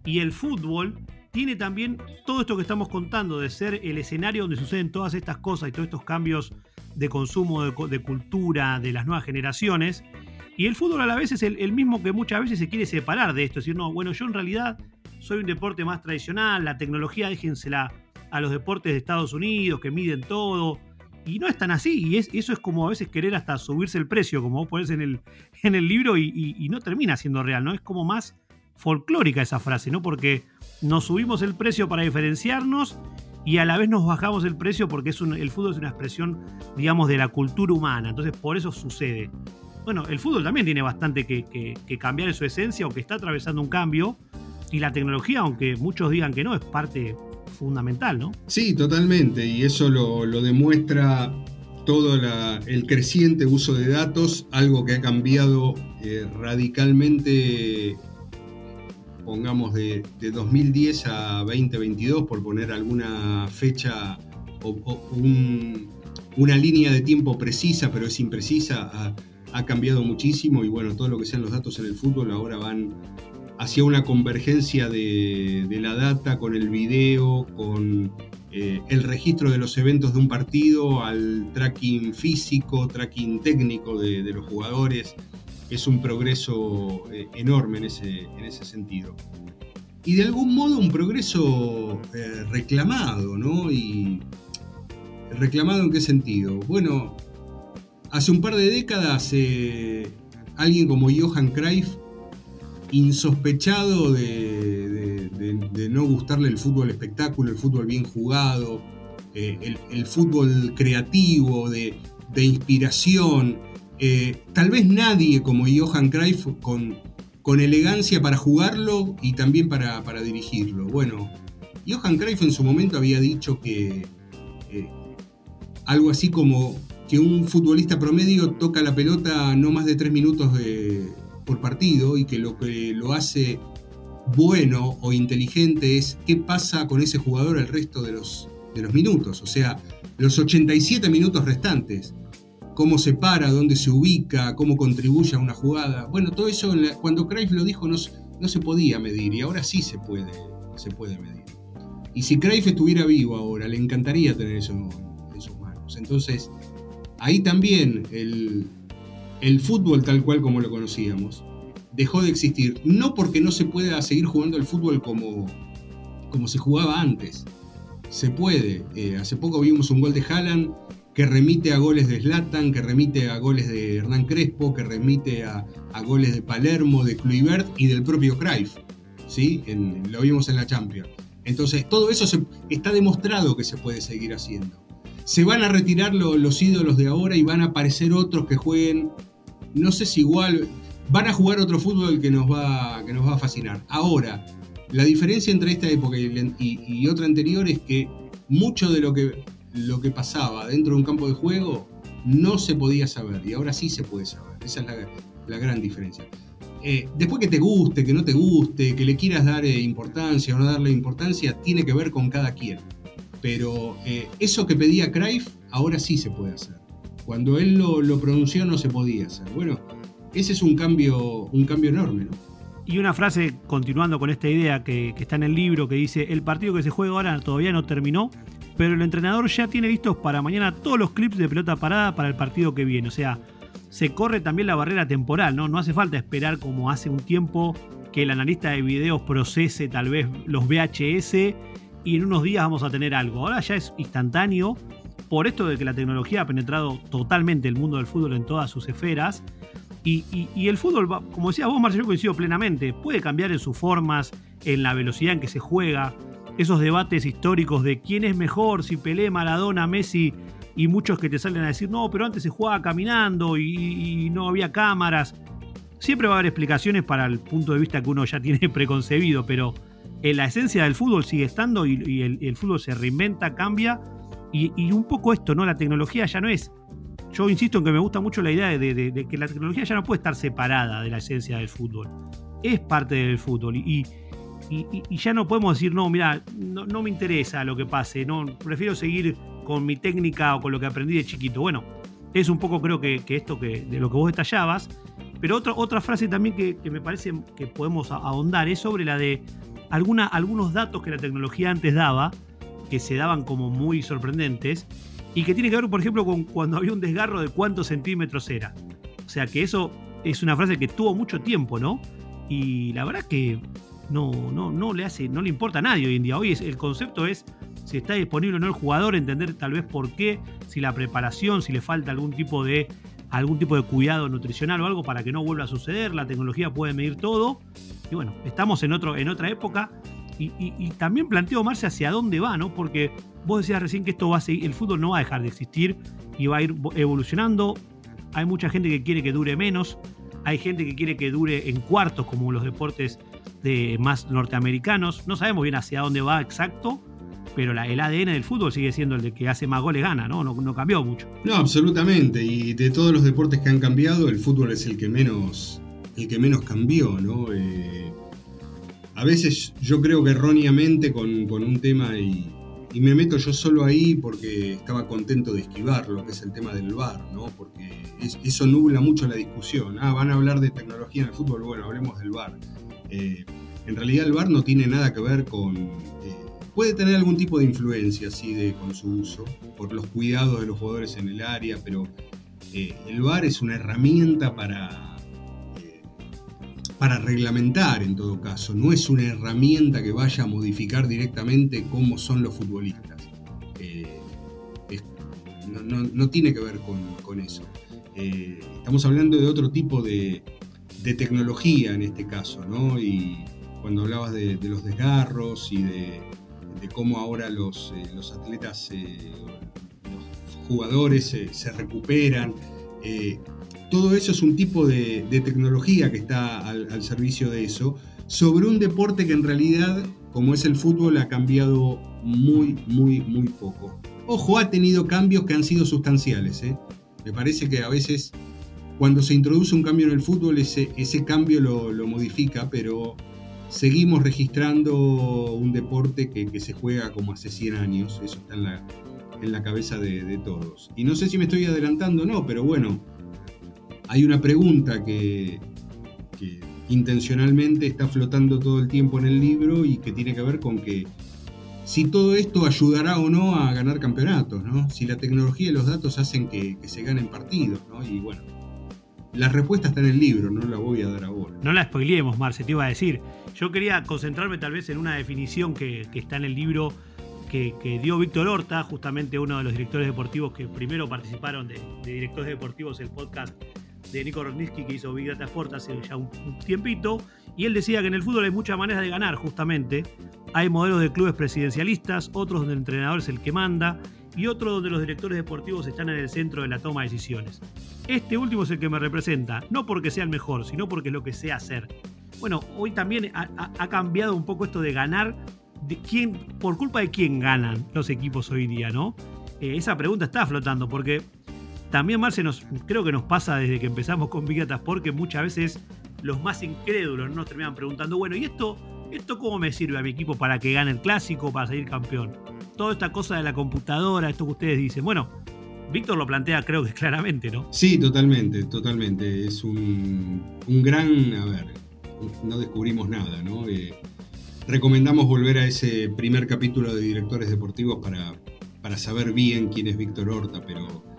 y el fútbol, tiene también todo esto que estamos contando de ser el escenario donde suceden todas estas cosas y todos estos cambios de consumo, de, cultura, de las nuevas generaciones. Y el fútbol a la vez es el, mismo que muchas veces se quiere separar de esto. Es decir, no, bueno, yo en realidad soy un deporte más tradicional, la tecnología déjensela a los deportes de Estados Unidos que miden todo. Y no es tan así, y es, eso es como a veces querer hasta subirse el precio, como vos pones en el, en el libro, y, no termina siendo real, ¿no? Es como más folclórica esa frase, ¿no? Porque nos subimos el precio para diferenciarnos y a la vez nos bajamos el precio porque es el fútbol es una expresión, digamos, de la cultura humana. Entonces, por eso sucede. Bueno, el fútbol también tiene bastante que, cambiar en su esencia, aunque está atravesando un cambio. Y la tecnología, aunque muchos digan que no, es parte fundamental, ¿no? Sí, totalmente. Y eso lo, demuestra todo el creciente uso de datos, algo que ha cambiado eh, radicalmente pongamos de, 2010 a 2022, por poner alguna fecha o, una línea de tiempo precisa, pero es imprecisa, ha, cambiado muchísimo y bueno, todo lo que sean los datos en el fútbol ahora van hacia una convergencia de, la data con el video, con eh, el registro de los eventos de un partido, al tracking físico, tracking técnico de los jugadores es un progreso eh, enorme en ese, en ese sentido. Y de algún modo un progreso eh, reclamado, ¿no? Y reclamado en qué sentido? Bueno, hace un par de décadas alguien como Johan Cruyff, insospechado de, no gustarle el fútbol espectáculo, el fútbol bien jugado, el, fútbol creativo, de, de inspiración, eh, tal vez nadie como Johan Cruyff con, elegancia para jugarlo y también para, dirigirlo. Bueno, Johan Cruyff en su momento había dicho que eh, algo así como que un futbolista promedio toca la pelota no más de tres minutos por partido y que lo que lo hace bueno o inteligente es qué pasa con ese jugador el resto de los, de los minutos, o sea, los 87 minutos restantes cómo se para, dónde se ubica, cómo contribuye a una jugada. Bueno, todo eso cuando Cruyff lo dijo no, no, se podía medir y ahora sí se puede, se puede medir. Y si Cruyff estuviera vivo ahora, le encantaría tener eso en, sus manos. Entonces, ahí también el, el fútbol tal cual como lo conocíamos dejó de existir. No porque no se pueda seguir jugando el fútbol como, como se jugaba antes. Se puede. Eh, hace poco vimos un gol de Haaland que remite a goles de Zlatan, que remite a goles de Hernán Crespo, que remite a, goles de Palermo, de Kluivert y del propio Cruyff. ¿sí? lo vimos en la Champions. Entonces, todo eso se, está demostrado que se puede seguir haciendo. Se van a retirar los ídolos de ahora y van a aparecer otros que jueguen, no sé si igual, van a jugar otro fútbol que nos va, que nos va a fascinar. Ahora, la diferencia entre esta época y otra anterior es que mucho de lo que lo que pasaba dentro de un campo de juego no se podía saber y ahora sí se puede saber. Esa es la, gran diferencia. Eh, después que te guste, que no te guste, que le quieras dar eh, importancia o no darle importancia, tiene que ver con cada quien. Pero eh, eso que pedía Cruyff, ahora sí se puede hacer. Cuando él lo, pronunció no se podía hacer. Bueno, ese es un cambio, un cambio enorme, ¿no? Y una frase, continuando con esta idea que, que, está en el libro, que dice, el partido que se juega ahora todavía no terminó, pero el entrenador ya tiene listos para mañana todos los clips de pelota parada para el partido que viene. O sea, se corre también la barrera temporal, ¿no? No hace falta esperar como hace un tiempo que el analista de videos procese tal vez los VHS y en unos días vamos a tener algo. Ahora ya es instantáneo por esto de que la tecnología ha penetrado totalmente el mundo del fútbol en todas sus esferas. Y, el fútbol, como decía vos, Marcelo, coincido plenamente, puede cambiar en sus formas, en la velocidad en que se juega, esos debates históricos de quién es mejor, si Pelé, Maradona, Messi y muchos que te salen a decir, no, pero antes se jugaba caminando y, no había cámaras. Siempre va a haber explicaciones para el punto de vista que uno ya tiene preconcebido, pero en la esencia del fútbol sigue estando y, el, fútbol se reinventa, cambia. Y, un poco esto, ¿no? La tecnología ya no es yo insisto en que me gusta mucho la idea de, que la tecnología ya no puede estar separada de la esencia del fútbol. Es parte del fútbol y, ya no podemos decir, no, mira, no, me interesa lo que pase, no, prefiero seguir con mi técnica o con lo que aprendí de chiquito. Bueno, es un poco creo que, esto que, de lo que vos detallabas. Pero otra, otra frase también que, me parece que podemos ahondar es sobre la de alguna, algunos datos que la tecnología antes daba, que se daban como muy sorprendentes, y que tiene que ver, por ejemplo, con cuando había un desgarro de cuántos centímetros era. O sea que eso es una frase que tuvo mucho tiempo, ¿no? Y la verdad que no, no, no le hace, no le importa a nadie hoy en día. Hoy el concepto es si está disponible o no el jugador, entender tal vez por qué, si la preparación, si le falta algún tipo de algún tipo de cuidado nutricional o algo para que no vuelva a suceder. La tecnología puede medir todo. Y bueno, estamos en, otro, en otra época. Y, también planteo Marce hacia dónde va, ¿no? Porque vos decías recién que esto va a seguir, el fútbol no va a dejar de existir y va a ir evolucionando. Hay mucha gente que quiere que dure menos. Hay gente que quiere que dure en cuartos, como los deportes de más norteamericanos. No sabemos bien hacia dónde va exacto, pero el ADN del fútbol sigue siendo el de que hace más goles gana, ¿no? ¿no? cambió mucho. No, absolutamente. Y de todos los deportes que han cambiado, el fútbol es el que menos, el que menos cambió, ¿no? Eh, a veces yo creo que erróneamente con, un tema y, me meto yo solo ahí porque estaba contento de esquivar lo que es el tema del VAR, ¿no? Porque eso nubla mucho la discusión. Ah, van a hablar de tecnología en el fútbol, bueno, hablemos del VAR. Eh, en realidad el VAR no tiene nada que ver con eh, Puede tener algún tipo de influencia, sí, de, con su uso, por los cuidados de los jugadores en el área, pero eh, el VAR es una herramienta para, para reglamentar en todo caso, no es una herramienta que vaya a modificar directamente cómo son los futbolistas. Eh, no, tiene que ver con, eso. estamos hablando de otro tipo de, tecnología en este caso, ¿no? Y cuando hablabas de los desgarros y de cómo ahora los, eh, atletas, eh, los jugadores se recuperan. Eh, todo eso es un tipo de, tecnología que está al, servicio de eso, sobre un deporte que en realidad, como es el fútbol, ha cambiado muy, muy, muy poco. Ojo, ha tenido cambios que han sido sustanciales. Me parece que a veces cuando se introduce un cambio en el fútbol, ese, cambio lo, modifica, pero seguimos registrando un deporte que, se juega como hace 100 años, eso está en la, en la cabeza de, todos. Y no sé si me estoy adelantando o no, pero bueno, hay una pregunta que, intencionalmente está flotando todo el tiempo en el libro y que tiene que ver con que si todo esto ayudará o no a ganar campeonatos, ¿no? Si la tecnología y los datos hacen que, se ganen partidos, ¿no? Y bueno, la respuesta está en el libro, no la voy a dar ahora. No la spoileemos, Marce, te iba a decir. Yo quería concentrarme tal vez en una definición que, está en el libro que, dio Víctor Horta, justamente uno de los directores deportivos que primero participaron de, directores deportivos, el podcast de Nico Rosnitsky que hizo Big Data Sport hace ya un, tiempito. Y él decía que en el fútbol hay muchas maneras de ganar, justamente. Hay modelos de clubes presidencialistas, otros donde el entrenador es el que manda y otro donde los directores deportivos están en el centro de la toma de decisiones. Este último es el que me representa, no porque sea el mejor, sino porque es lo que sé hacer. Bueno, hoy también ha, cambiado un poco esto de ganar, de quién, por culpa de quién ganan los equipos hoy día, ¿no? Eh, esa pregunta está flotando porque también, Marce, nos, creo que nos pasa desde que empezamos con Big Data Sport que muchas veces los más incrédulos nos terminan preguntando, bueno, ¿y esto, esto cómo me sirve a mi equipo para que gane el clásico, para salir campeón? toda esta cosa de la computadora, esto que ustedes dicen. Bueno, Víctor lo plantea creo que claramente, ¿no? Sí, totalmente, totalmente. Es un, gran, a ver, no descubrimos nada, ¿no? Eh, recomendamos volver a ese primer capítulo de directores deportivos para, para saber bien quién es Víctor Horta, pero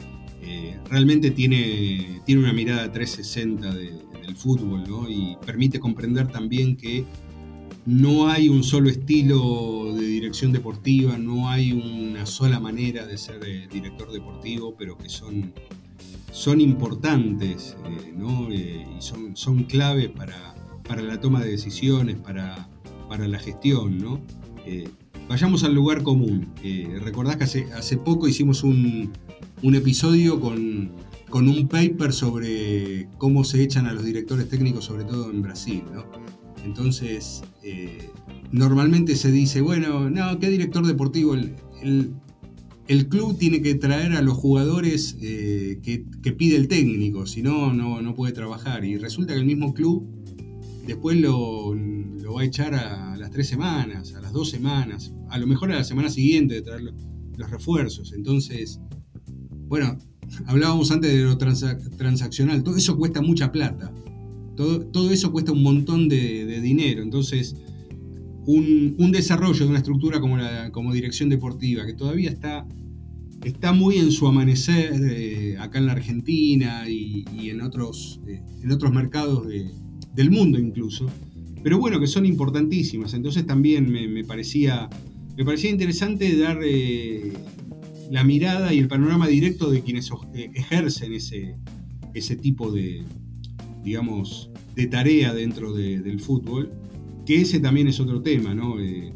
eh, realmente tiene, tiene una mirada 360 del fútbol, ¿no? Y permite comprender también que no hay un solo estilo de dirección deportiva, no hay una sola manera de ser eh, director deportivo, pero que son, son importantes eh, eh, y son, son clave para, para, la toma de decisiones, para, para la gestión. ¿no? vayamos al lugar común. recordás que hace, hace poco hicimos un, un episodio con, con un paper sobre cómo se echan a los directores técnicos, sobre todo en Brasil. Entonces, eh, normalmente se dice, bueno, no, ¿qué director deportivo? El, el club tiene que traer a los jugadores eh, que, pide el técnico, si no, no puede trabajar. Y resulta que el mismo club después lo, va a echar a las tres semanas, a las dos semanas, a lo mejor a la semana siguiente de traer los refuerzos. Entonces, bueno, hablábamos antes de lo transaccional, todo eso cuesta mucha plata, todo, eso cuesta un montón de, dinero. Entonces, un, desarrollo de una estructura como, la, como dirección deportiva, que todavía está, está muy en su amanecer eh, acá en la Argentina y, en, otros, eh, en otros mercados del mundo incluso, pero bueno, que son importantísimas. Entonces también me, parecía, me parecía interesante dar eh, la mirada y el panorama directo de quienes eh, ejercen ese, ese tipo de, digamos, de tarea dentro del fútbol, que ese también es otro tema, ¿no? Eh,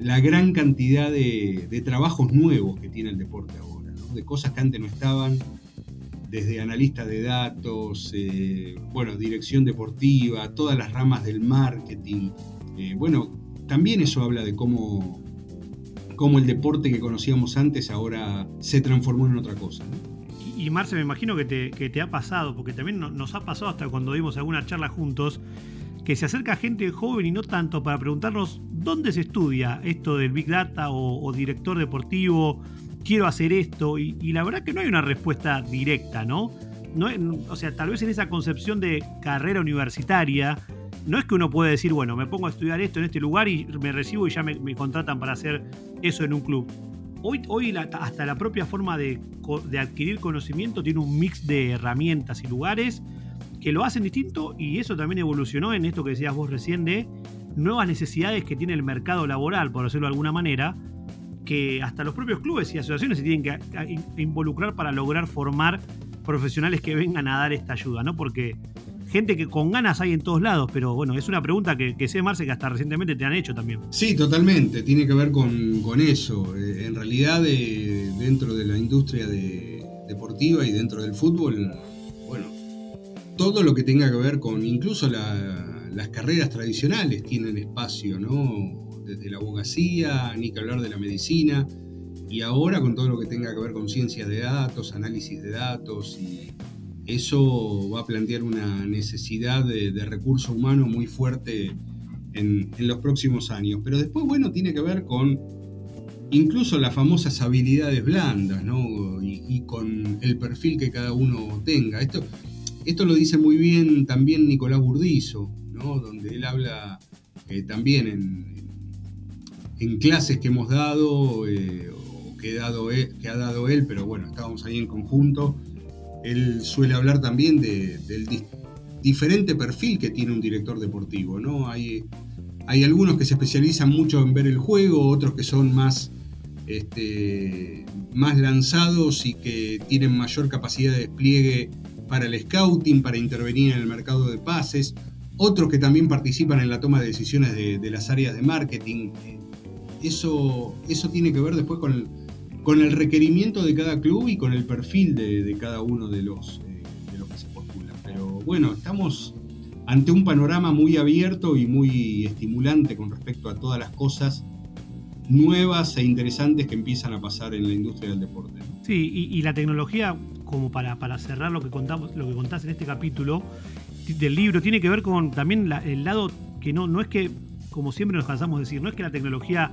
la gran cantidad de, trabajos nuevos que tiene el deporte ahora, de cosas que antes no estaban, desde analista de datos, eh, bueno, dirección deportiva, todas las ramas del marketing. Bueno, también eso habla de cómo, cómo, el deporte que conocíamos antes ahora se transformó en otra cosa. Y, Marce, me imagino que te, ha pasado, porque también nos ha pasado hasta cuando dimos alguna charla juntos, que se acerca gente joven y no tanto para preguntarnos dónde se estudia esto del Big Data o, director deportivo quiero hacer esto, y, la verdad que no hay una respuesta directa, no o sea, tal vez en esa concepción de carrera universitaria, no es que uno puede decir, bueno, me pongo a estudiar esto en este lugar y me recibo y ya me, contratan para hacer eso en un club. Hoy, hoy hasta la propia forma de, de, adquirir conocimiento tiene un mix de herramientas y lugares que lo hacen distinto y eso también evolucionó en esto que decías vos recién de nuevas necesidades que tiene el mercado laboral, por decirlo de alguna manera, que hasta los propios clubes y asociaciones se tienen que involucrar para lograr formar profesionales que vengan a dar esta ayuda, ¿no? Porque gente que con ganas hay en todos lados, pero bueno, es una pregunta que, sé, Marce, que hasta recientemente te han hecho también. Sí, totalmente, tiene que ver con, eso. Eh, en realidad, eh, dentro de la industria deportiva y dentro del fútbol, bueno, todo lo que tenga que ver con incluso las carreras tradicionales tienen espacio, ¿no? desde la abogacía, ni que hablar de la medicina, y ahora con todo lo que tenga que ver con ciencias de datos, análisis de datos, y eso va a plantear una necesidad de, recurso humano muy fuerte en, los próximos años. Pero después, bueno, tiene que ver con incluso las famosas habilidades blandas, ¿no? Y, con el perfil que cada uno tenga. Esto, esto lo dice muy bien también Nicolás Burdizo, ¿no? Donde él habla eh, también en, en clases que hemos dado, eh, o que, dado que ha dado él, pero bueno, estábamos ahí en conjunto, él suele hablar también del diferente perfil que tiene un director deportivo, ¿no? Hay, hay algunos que se especializan mucho en ver el juego, otros que son más, este, más lanzados y que tienen mayor capacidad de despliegue para el scouting, para intervenir en el mercado de pases, otros que también participan en la toma de decisiones de, las áreas de marketing, eso, eso tiene que ver después con con el requerimiento de cada club y con el perfil de, cada uno de los, eh, de que se postulan. Pero bueno, estamos ante un panorama muy abierto y muy estimulante con respecto a todas las cosas nuevas e interesantes que empiezan a pasar en la industria del deporte. Sí, y, la tecnología, como para, para, cerrar lo que contamos, lo que contás en este capítulo del libro, tiene que ver con también el lado que no, no es que, como siempre nos cansamos de decir, no es que la tecnología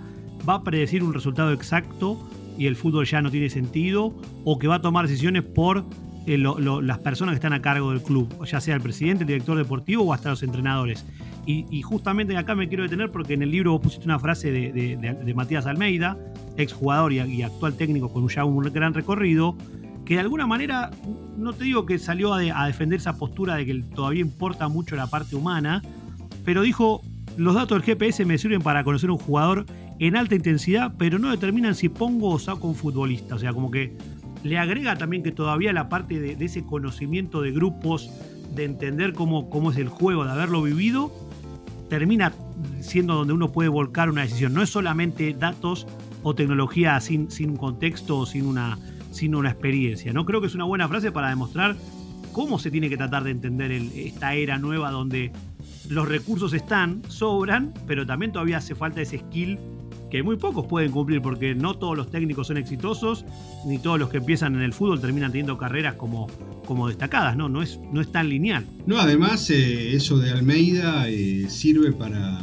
va a predecir un resultado exacto y el fútbol ya no tiene sentido, o que va a tomar decisiones por eh, las personas que están a cargo del club, ya sea el presidente, el director deportivo o hasta los entrenadores. Y, justamente acá me quiero detener porque en el libro vos pusiste una frase de, Matías Almeida, exjugador y, y actual técnico con ya un gran recorrido, que de alguna manera, no te digo que salió a, a defender esa postura de que todavía importa mucho la parte humana, pero dijo, los datos del GPS me sirven para conocer un jugador en alta intensidad, pero no determinan si pongo o saco un futbolista. O sea, como que le agrega también que todavía la parte de, ese conocimiento de grupos, de entender cómo, cómo es el juego, de haberlo vivido, termina siendo donde uno puede volcar una decisión. No es solamente datos o tecnología sin, sin un contexto o sin una, sin una experiencia. ¿no? Creo que es una buena frase para demostrar cómo se tiene que tratar de entender esta era nueva donde los recursos están, sobran, pero también todavía hace falta ese skill que muy pocos pueden cumplir, porque no todos los técnicos son exitosos, ni todos los que empiezan en el fútbol terminan teniendo carreras como, como destacadas, ¿no? No es, no es tan lineal. No, además eh, eso de Almeida eh, sirve para,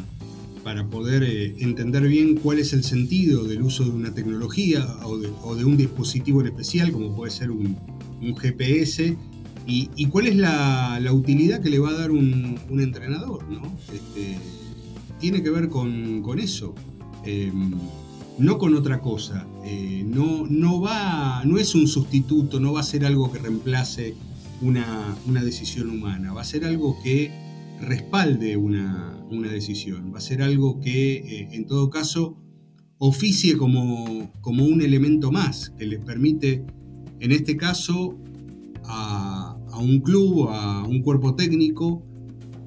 para poder eh, entender bien cuál es el sentido del uso de una tecnología o de, un dispositivo en especial, como puede ser un, GPS, y, cuál es la, utilidad que le va a dar un, entrenador, ¿no? Este, tiene que ver con, con eso. Em, no con otra cosa. Eh, no, no, va, no es un sustituto, no va a ser algo que reemplace una, decisión humana, va a ser algo que respalde una, decisión, va a ser algo que eh, en todo caso oficie como, como, un elemento más, que le permite, en este caso, a, a un club, a un cuerpo técnico,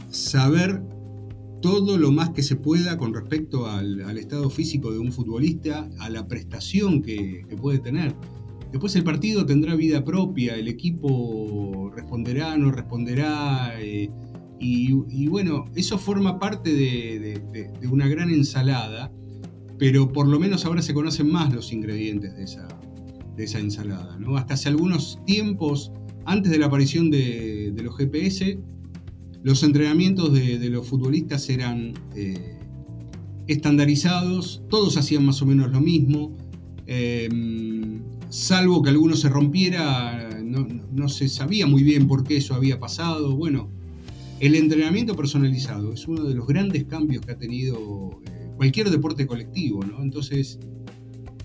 saber todo lo más que se pueda con respecto al, estado físico de un futbolista, a la prestación que, puede tener. Después el partido tendrá vida propia, el equipo responderá, no responderá, eh, y, bueno, eso forma parte de, una gran ensalada, pero por lo menos ahora se conocen más los ingredientes de esa, esa ensalada. ¿no? Hasta hace algunos tiempos, antes de la aparición de los GPS, los entrenamientos de, los futbolistas eran eh, estandarizados, todos hacían más o menos lo mismo, em, salvo que alguno se rompiera, no, se sabía muy bien por qué eso había pasado. Bueno, el entrenamiento personalizado es uno de los grandes cambios que ha tenido eh, cualquier deporte colectivo, ¿no? Entonces,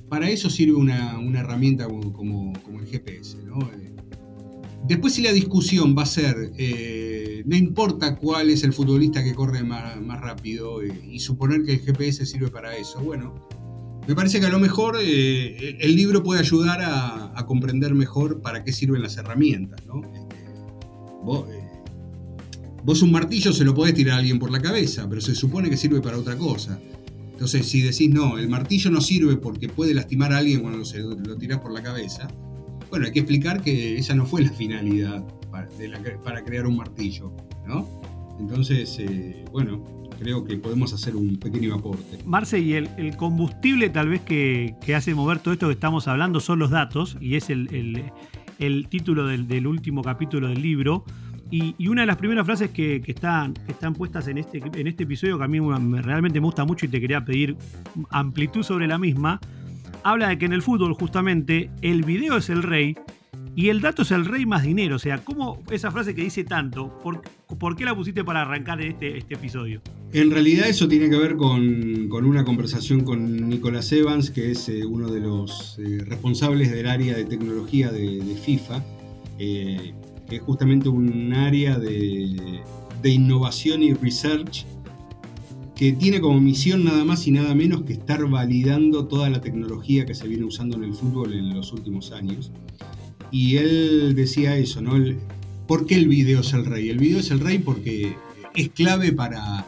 para eso sirve una, herramienta como, el GPS, ¿no? Eh, después si la discusión va a ser no importa cuál es el futbolista que corre más, rápido eh, y suponer que el GPS sirve para eso. Bueno, me parece que a lo mejor eh, el libro puede ayudar a, comprender mejor para qué sirven las herramientas. ¿no? Este, eh, vos, un martillo se lo podés tirar a alguien por la cabeza, pero se supone que sirve para otra cosa. Entonces, si decís, no, el martillo no sirve porque puede lastimar a alguien cuando se lo tirás por la cabeza, bueno, hay que explicar que esa no fue la finalidad para, crear un martillo, ¿no? Entonces, eh, bueno, creo que podemos hacer un pequeño aporte. Marce, y el, combustible tal vez que, hace mover todo esto que estamos hablando son los datos, y es el, título del, último capítulo del libro. Y, una de las primeras frases que, están, están puestas en este, en este episodio, que a mí realmente me gusta mucho y te quería pedir amplitud sobre la misma, habla de que en el fútbol justamente el video es el rey y el dato es el rey más dinero. O sea, ¿cómo esa frase que dice tanto, por, qué la pusiste para arrancar este, este episodio? En realidad eso tiene que ver con, una conversación con Nicolás Evans, que es eh, uno de los eh, responsables del área de tecnología de, FIFA, eh, que es justamente un área de, de innovación y research que tiene como misión nada más y nada menos que estar validando toda la tecnología que se viene usando en el fútbol en los últimos años. Y él decía eso, ¿no? ¿Por qué el video es el rey? El video es el rey porque es clave para,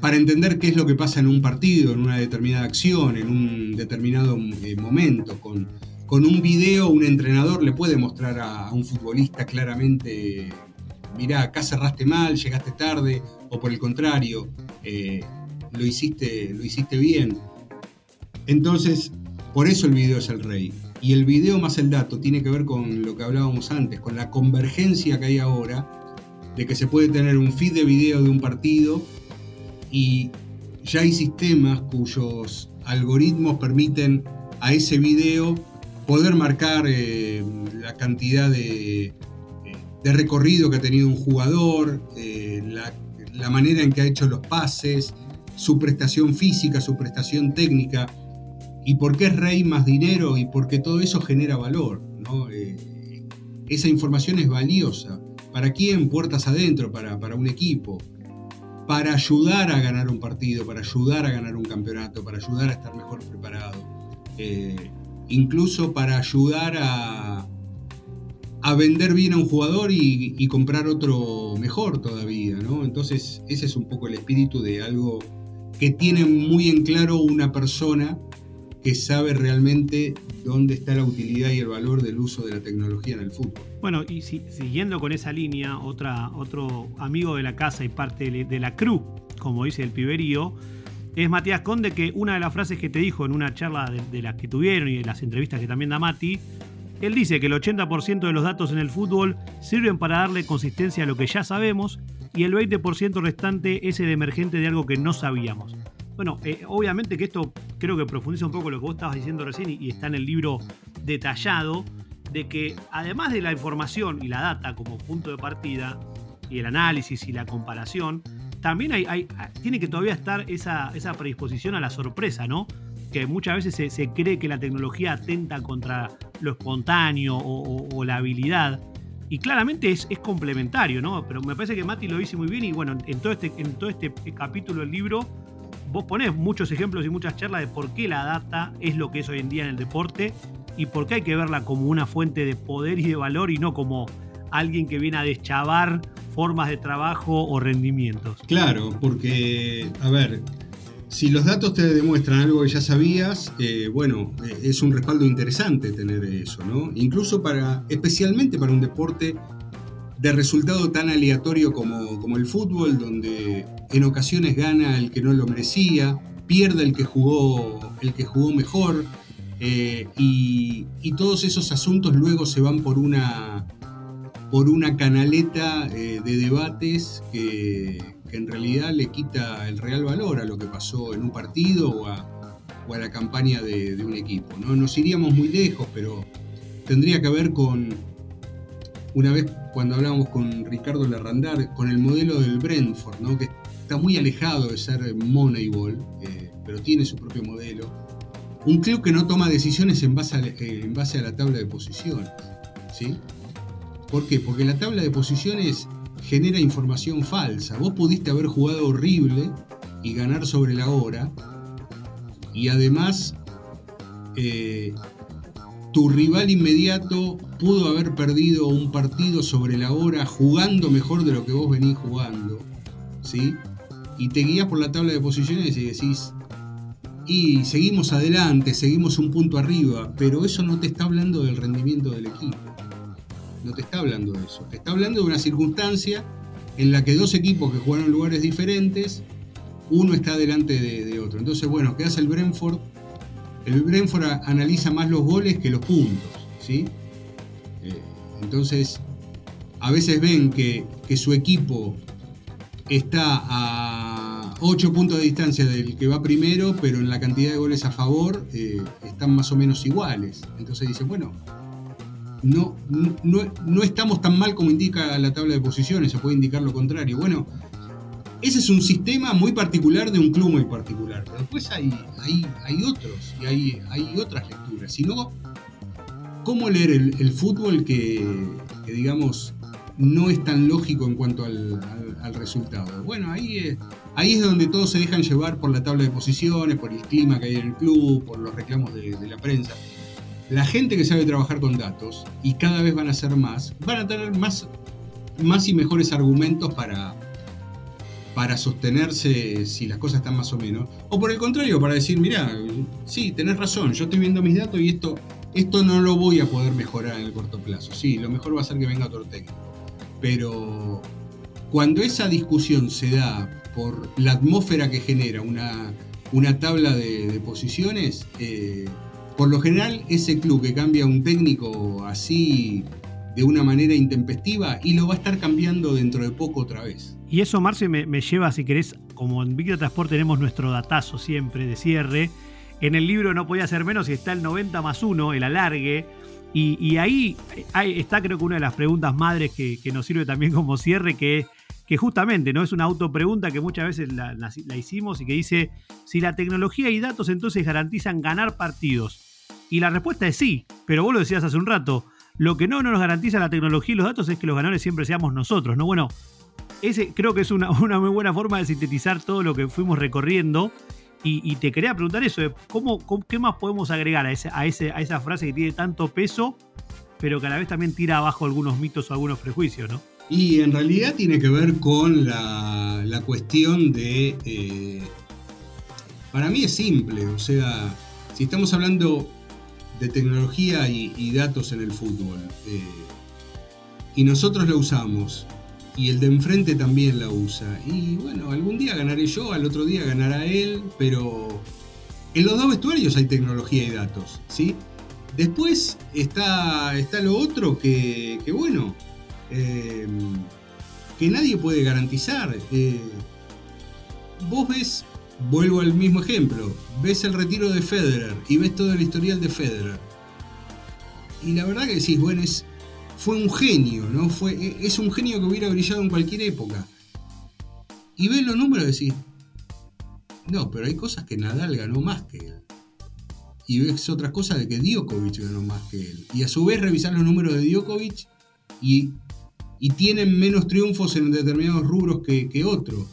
para entender qué es lo que pasa en un partido, en una determinada acción, en un determinado eh, momento. Con, con un video un entrenador le puede mostrar a, un futbolista claramente, mirá, acá cerraste mal, llegaste tarde, o por el contrario, eh, lo, hiciste, lo hiciste bien. Entonces, por eso el video es el rey. Y el video más el dato tiene que ver con lo que hablábamos antes, con la convergencia que hay ahora, de que se puede tener un feed de video de un partido y ya hay sistemas cuyos algoritmos permiten a ese video poder marcar eh, la cantidad de, recorrido que ha tenido un jugador, eh, la manera en que ha hecho los pases, su prestación física, su prestación técnica y por qué es rey más dinero y porque todo eso genera valor. ¿no? Eh, esa información es valiosa. ¿Para quién? Puertas adentro, para, para, un equipo. Para ayudar a ganar un partido, para ayudar a ganar un campeonato, para ayudar a estar mejor preparado. Eh, incluso para ayudar a, a vender bien a un jugador y, comprar otro mejor todavía. Entonces ese es un poco el espíritu de algo que tiene muy en claro una persona que sabe realmente dónde está la utilidad y el valor del uso de la tecnología en el fútbol. Bueno, y siguiendo con esa línea, otra, otro amigo de la casa y parte de, la CRU, como dice el piberío, es Matías Conde, que una de las frases que te dijo en una charla de, las que tuvieron y de las entrevistas que también da Mati, él dice que el 80% de los datos en el fútbol sirven para darle consistencia a lo que ya sabemos y el 20% restante es el emergente de algo que no sabíamos. Bueno, eh, obviamente que esto creo que profundiza un poco lo que vos estabas diciendo recién y, está en el libro detallado, de que además de la información y la data como punto de partida, y el análisis y la comparación, también hay, tiene que todavía estar esa, esa, predisposición a la sorpresa, ¿no? Que muchas veces se, cree que la tecnología atenta contra lo espontáneo o, la habilidad. Y claramente es, es, complementario, ¿no? Pero me parece que Mati lo dice muy bien y bueno, en todo este, en todo este capítulo del libro vos ponés muchos ejemplos y muchas charlas de por qué la data es lo que es hoy en día en el deporte y por qué hay que verla como una fuente de poder y de valor y no como alguien que viene a deschavar formas de trabajo o rendimientos. Claro, porque, a ver, si los datos te demuestran algo que ya sabías, eh, bueno, eh, es un respaldo interesante tener eso, ¿no? Incluso para, especialmente para un deporte de resultado tan aleatorio como, como el fútbol, donde en ocasiones gana el que no lo merecía, pierde el que jugó, el que jugó mejor, eh, y, todos esos asuntos luego se van por una, por una canaleta eh, de debates que, en realidad le quita el real valor a lo que pasó en un partido o a, la campaña de, un equipo. ¿no? Nos iríamos muy lejos, pero tendría que ver con, una vez cuando hablábamos con Ricardo Larrandar, con el modelo del Brentford, ¿no? que está muy alejado de ser Moneyball, eh, pero tiene su propio modelo. Un club que no toma decisiones en base a, eh, en base a la tabla de posiciones. ¿sí? ¿Por qué? Porque la tabla de posiciones genera información falsa. Vos pudiste haber jugado horrible y ganar sobre la hora. Y además, eh, tu rival inmediato pudo haber perdido un partido sobre la hora jugando mejor de lo que vos venís jugando. ¿Sí? Y te guías por la tabla de posiciones y decís, y seguimos adelante, seguimos un punto arriba, pero eso no te está hablando del rendimiento del equipo no te está hablando de eso. Te está hablando de una circunstancia en la que dos equipos que jugaron lugares diferentes, uno está delante de, otro. Entonces, bueno, ¿qué hace el Brentford? El Brentford analiza más los goles que los puntos, ¿sí? Eh, entonces, a veces ven que, su equipo está a 8 puntos de distancia del que va primero, pero en la cantidad de goles a favor eh, están más o menos iguales. Entonces dicen, bueno, no, no, estamos tan mal como indica la tabla de posiciones, se puede indicar lo contrario. Bueno, ese es un sistema muy particular de un club muy particular, pero después hay, hay, hay otros y hay, hay otras lecturas. Si no, ¿cómo leer el, fútbol que, digamos, no es tan lógico en cuanto al, resultado? Bueno, ahí, ahí es donde todos se dejan llevar por la tabla de posiciones, por el clima que hay en el club, por los reclamos de la prensa la gente que sabe trabajar con datos, y cada vez van a ser más, van a tener más, más y mejores argumentos para, para sostenerse si las cosas están más o menos. O por el contrario, para decir, mira, sí, tenés razón, yo estoy viendo mis datos y esto, esto no lo voy a poder mejorar en el corto plazo. Sí, lo mejor va a ser que venga otro técnico. Pero cuando esa discusión se da por la atmósfera que genera una, una tabla de, posiciones, eh, por lo general, ese club que cambia un técnico así de una manera intempestiva y lo va a estar cambiando dentro de poco otra vez. Y eso, Marce, me, lleva, si querés, como en Big Transport tenemos nuestro datazo siempre de cierre. En el libro no podía ser menos y está el 90 más 1, el alargue. Y, ahí, está creo que una de las preguntas madres que, nos sirve también como cierre, que, que justamente no es una autopregunta que muchas veces la hicimos y que dice, si la tecnología y datos entonces garantizan ganar partidos, y la respuesta es sí, pero vos lo decías hace un rato. Lo que no, nos garantiza la tecnología y los datos es que los ganadores siempre seamos nosotros, ¿no? Bueno, ese creo que es una, muy buena forma de sintetizar todo lo que fuimos recorriendo. Y, te quería preguntar eso, ¿cómo, ¿qué más podemos agregar a, ese, a, ese, a esa frase que tiene tanto peso, pero que a la vez también tira abajo algunos mitos o algunos prejuicios, ¿no? Y en realidad tiene que ver con la, cuestión de... Eh, para mí es simple, o sea, si estamos hablando de tecnología y, datos en el fútbol. Eh, y nosotros lo usamos y el de enfrente también la usa. Y bueno, algún día ganaré yo, al otro día ganará él, pero en los dos vestuarios hay tecnología y datos, ¿sí? Después está, está lo otro que, bueno, eh, que nadie puede garantizar. Eh, vos ves, vuelvo al mismo ejemplo, ves el retiro de Federer y ves todo el historial de Federer. Y la verdad que decís, bueno, es, fue un genio, ¿no? Fue, e, es un genio que hubiera brillado en cualquier época. Y ves los números y decís, no, pero hay cosas que Nadal ganó más que él. Y ves otras cosas de que Djokovic ganó más que él. Y a su vez revisar los números de Djokovic y, y tienen menos triunfos en determinados rubros que, que otro.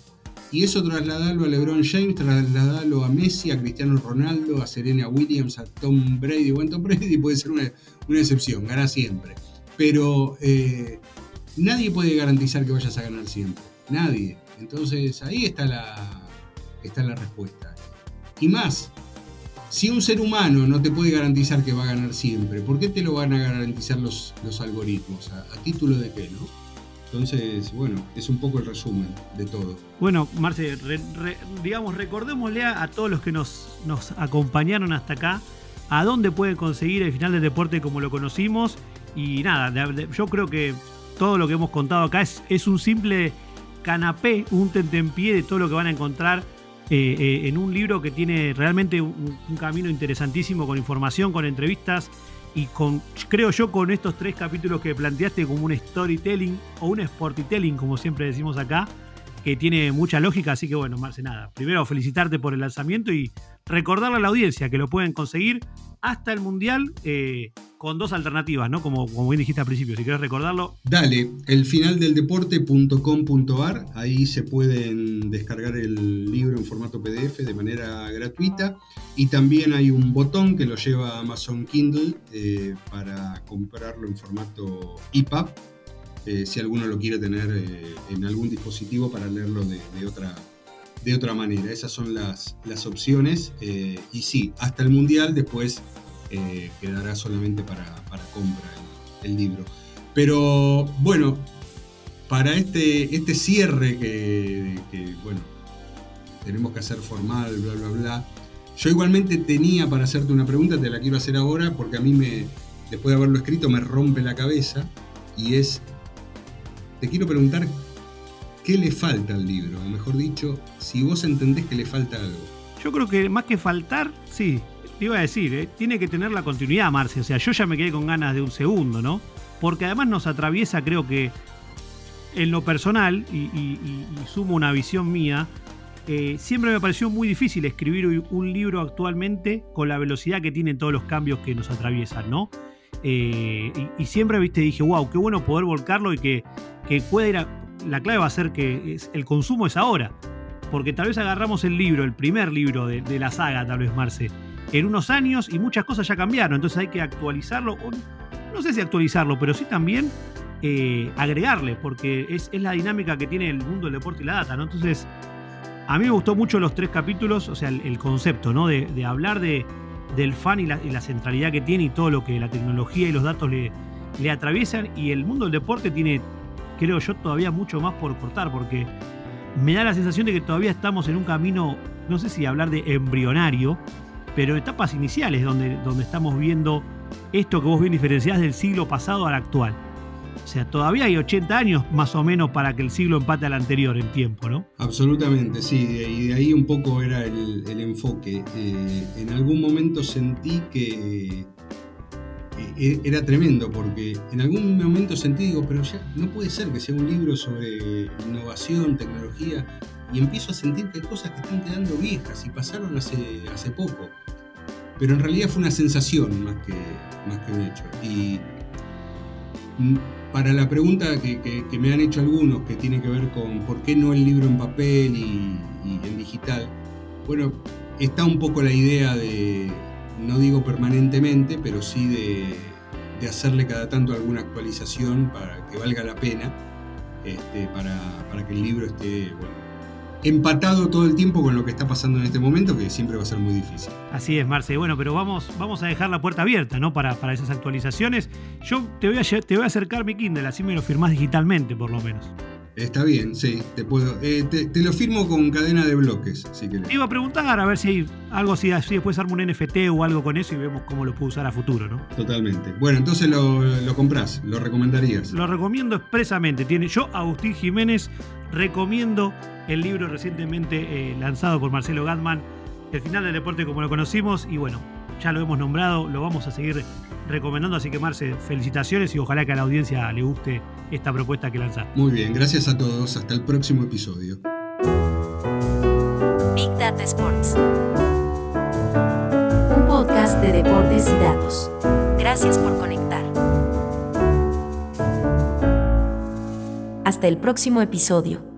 Y eso trasladarlo a LeBron James, trasladarlo a Messi, a Cristiano Ronaldo, a Serena Williams, a Tom Brady. Bueno, Tom Brady puede ser una, una excepción, gana siempre. Pero eh, nadie puede garantizar que vayas a ganar siempre. Nadie. Entonces ahí está la, está la respuesta. Y más, si un ser humano no te puede garantizar que va a ganar siempre, ¿por qué te lo van a garantizar los, los algoritmos? ¿A, título de qué, no? Entonces, bueno, es un poco el resumen de todo. Bueno, Marce, digamos, recordémosle a, todos los que nos, nos acompañaron hasta acá, a dónde pueden conseguir el final del deporte como lo conocimos. Y nada, yo creo que todo lo que hemos contado acá es, es un simple canapé, un tentempié de todo lo que van a encontrar eh, eh, en un libro que tiene realmente un, camino interesantísimo con información, con entrevistas y con, creo yo, con estos tres capítulos que planteaste como un storytelling o un sportytelling, como siempre decimos acá, que tiene mucha lógica. Así que bueno, Marce, nada. Primero felicitarte por el lanzamiento y recordarle a la audiencia que lo pueden conseguir hasta el Mundial eh, con dos alternativas, ¿no? Como, como bien dijiste al principio, si quieres recordarlo. Dale, elfinaldeldeporte.com.ar, ahí se pueden descargar el libro en formato PDF de manera gratuita y también hay un botón que lo lleva a Amazon Kindle eh, para comprarlo en formato EPUB, eh, si alguno lo quiere tener en algún dispositivo para leerlo de, otra de otra manera. Esas son las, las opciones. Eh, y sí, hasta el Mundial después eh, quedará solamente para, compra el, libro. Pero bueno, para este, este cierre que, bueno, tenemos que hacer formal, bla, bla, bla. Yo igualmente tenía para hacerte una pregunta, te la quiero hacer ahora porque a mí me, después de haberlo escrito me rompe la cabeza y es, te quiero preguntar ¿Qué le falta al libro? O mejor dicho, si vos entendés que le falta algo. Yo creo que más que faltar, sí, te iba a decir, ¿eh? tiene que tener la continuidad, Marce. O sea, yo ya me quedé con ganas de un segundo, ¿no? Porque además nos atraviesa, creo que en lo personal, y, sumo una visión mía, eh, siempre me pareció muy difícil escribir un libro actualmente con la velocidad que tienen todos los cambios que nos atraviesan, ¿no? Eh, y, siempre, viste, dije, wow, qué bueno poder volcarlo y que, que pueda ir a, la clave va a ser que el consumo es ahora. Porque tal vez agarramos el libro, el primer libro de, la saga, tal vez Marce, en unos años y muchas cosas ya cambiaron. Entonces hay que actualizarlo. no sé si actualizarlo, pero sí también eh, agregarle, porque es, la dinámica que tiene el mundo del deporte y la data, ¿no? Entonces, a mí me gustó mucho los tres capítulos, o sea, el, concepto, ¿no? De, hablar de, del fan y la, centralidad que tiene y todo lo que la tecnología y los datos le atraviesan. Y el mundo del deporte tiene creo yo, todavía mucho más por cortar, porque me da la sensación de que todavía estamos en un camino, no sé si hablar de embrionario, pero etapas iniciales donde, donde estamos viendo esto que vos bien diferenciás del siglo pasado al actual. O sea, todavía hay 80 años más o menos para que el siglo empate al anterior en tiempo, ¿no? Absolutamente, sí, y de ahí un poco era el, enfoque. Eh, en algún momento sentí que e-, era tremendo porque en algún momento sentí, digo, pero ya no puede ser que sea un libro sobre innovación, tecnología, y empiezo a sentir que hay cosas que están quedando viejas y pasaron hace, hace poco. Pero en realidad fue una sensación más que, más que un hecho. Y para la pregunta que, me han hecho algunos, que tiene que ver con por qué no el libro en papel y en digital, bueno, está un poco la idea de no digo permanentemente, pero sí de, hacerle cada tanto alguna actualización para que valga la pena, este, para, que el libro esté empatado todo el tiempo con lo que está pasando en este momento, que siempre va a ser muy difícil. Así es, Marce. Bueno, pero vamos, vamos a dejar la puerta abierta ¿no? para, esas actualizaciones. Yo te voy, a, te voy a acercar mi Kindle, así me lo firmás digitalmente, por lo menos. Está bien, sí, te puedo. Eh, te, lo firmo con cadena de bloques, si querés. Te iba a preguntar a ver si hay algo así, así después armo un NFT o algo con eso y vemos cómo lo puedo usar a futuro, ¿no? Totalmente. Bueno, entonces lo, lo comprás, lo recomendarías. Lo recomiendo expresamente. Tiene, yo, Agustín Jiménez, recomiendo el libro recientemente eh, lanzado por Marcelo Gatman, El final del deporte como lo conocimos, y bueno, ya lo hemos nombrado, lo vamos a seguir recomendando, así que Marce, felicitaciones y ojalá que a la audiencia le guste esta propuesta que lanzaste. Muy bien, gracias a todos, hasta el próximo episodio. Big Data Sports. Un podcast de deportes y datos. Gracias por conectar. Hasta el próximo episodio.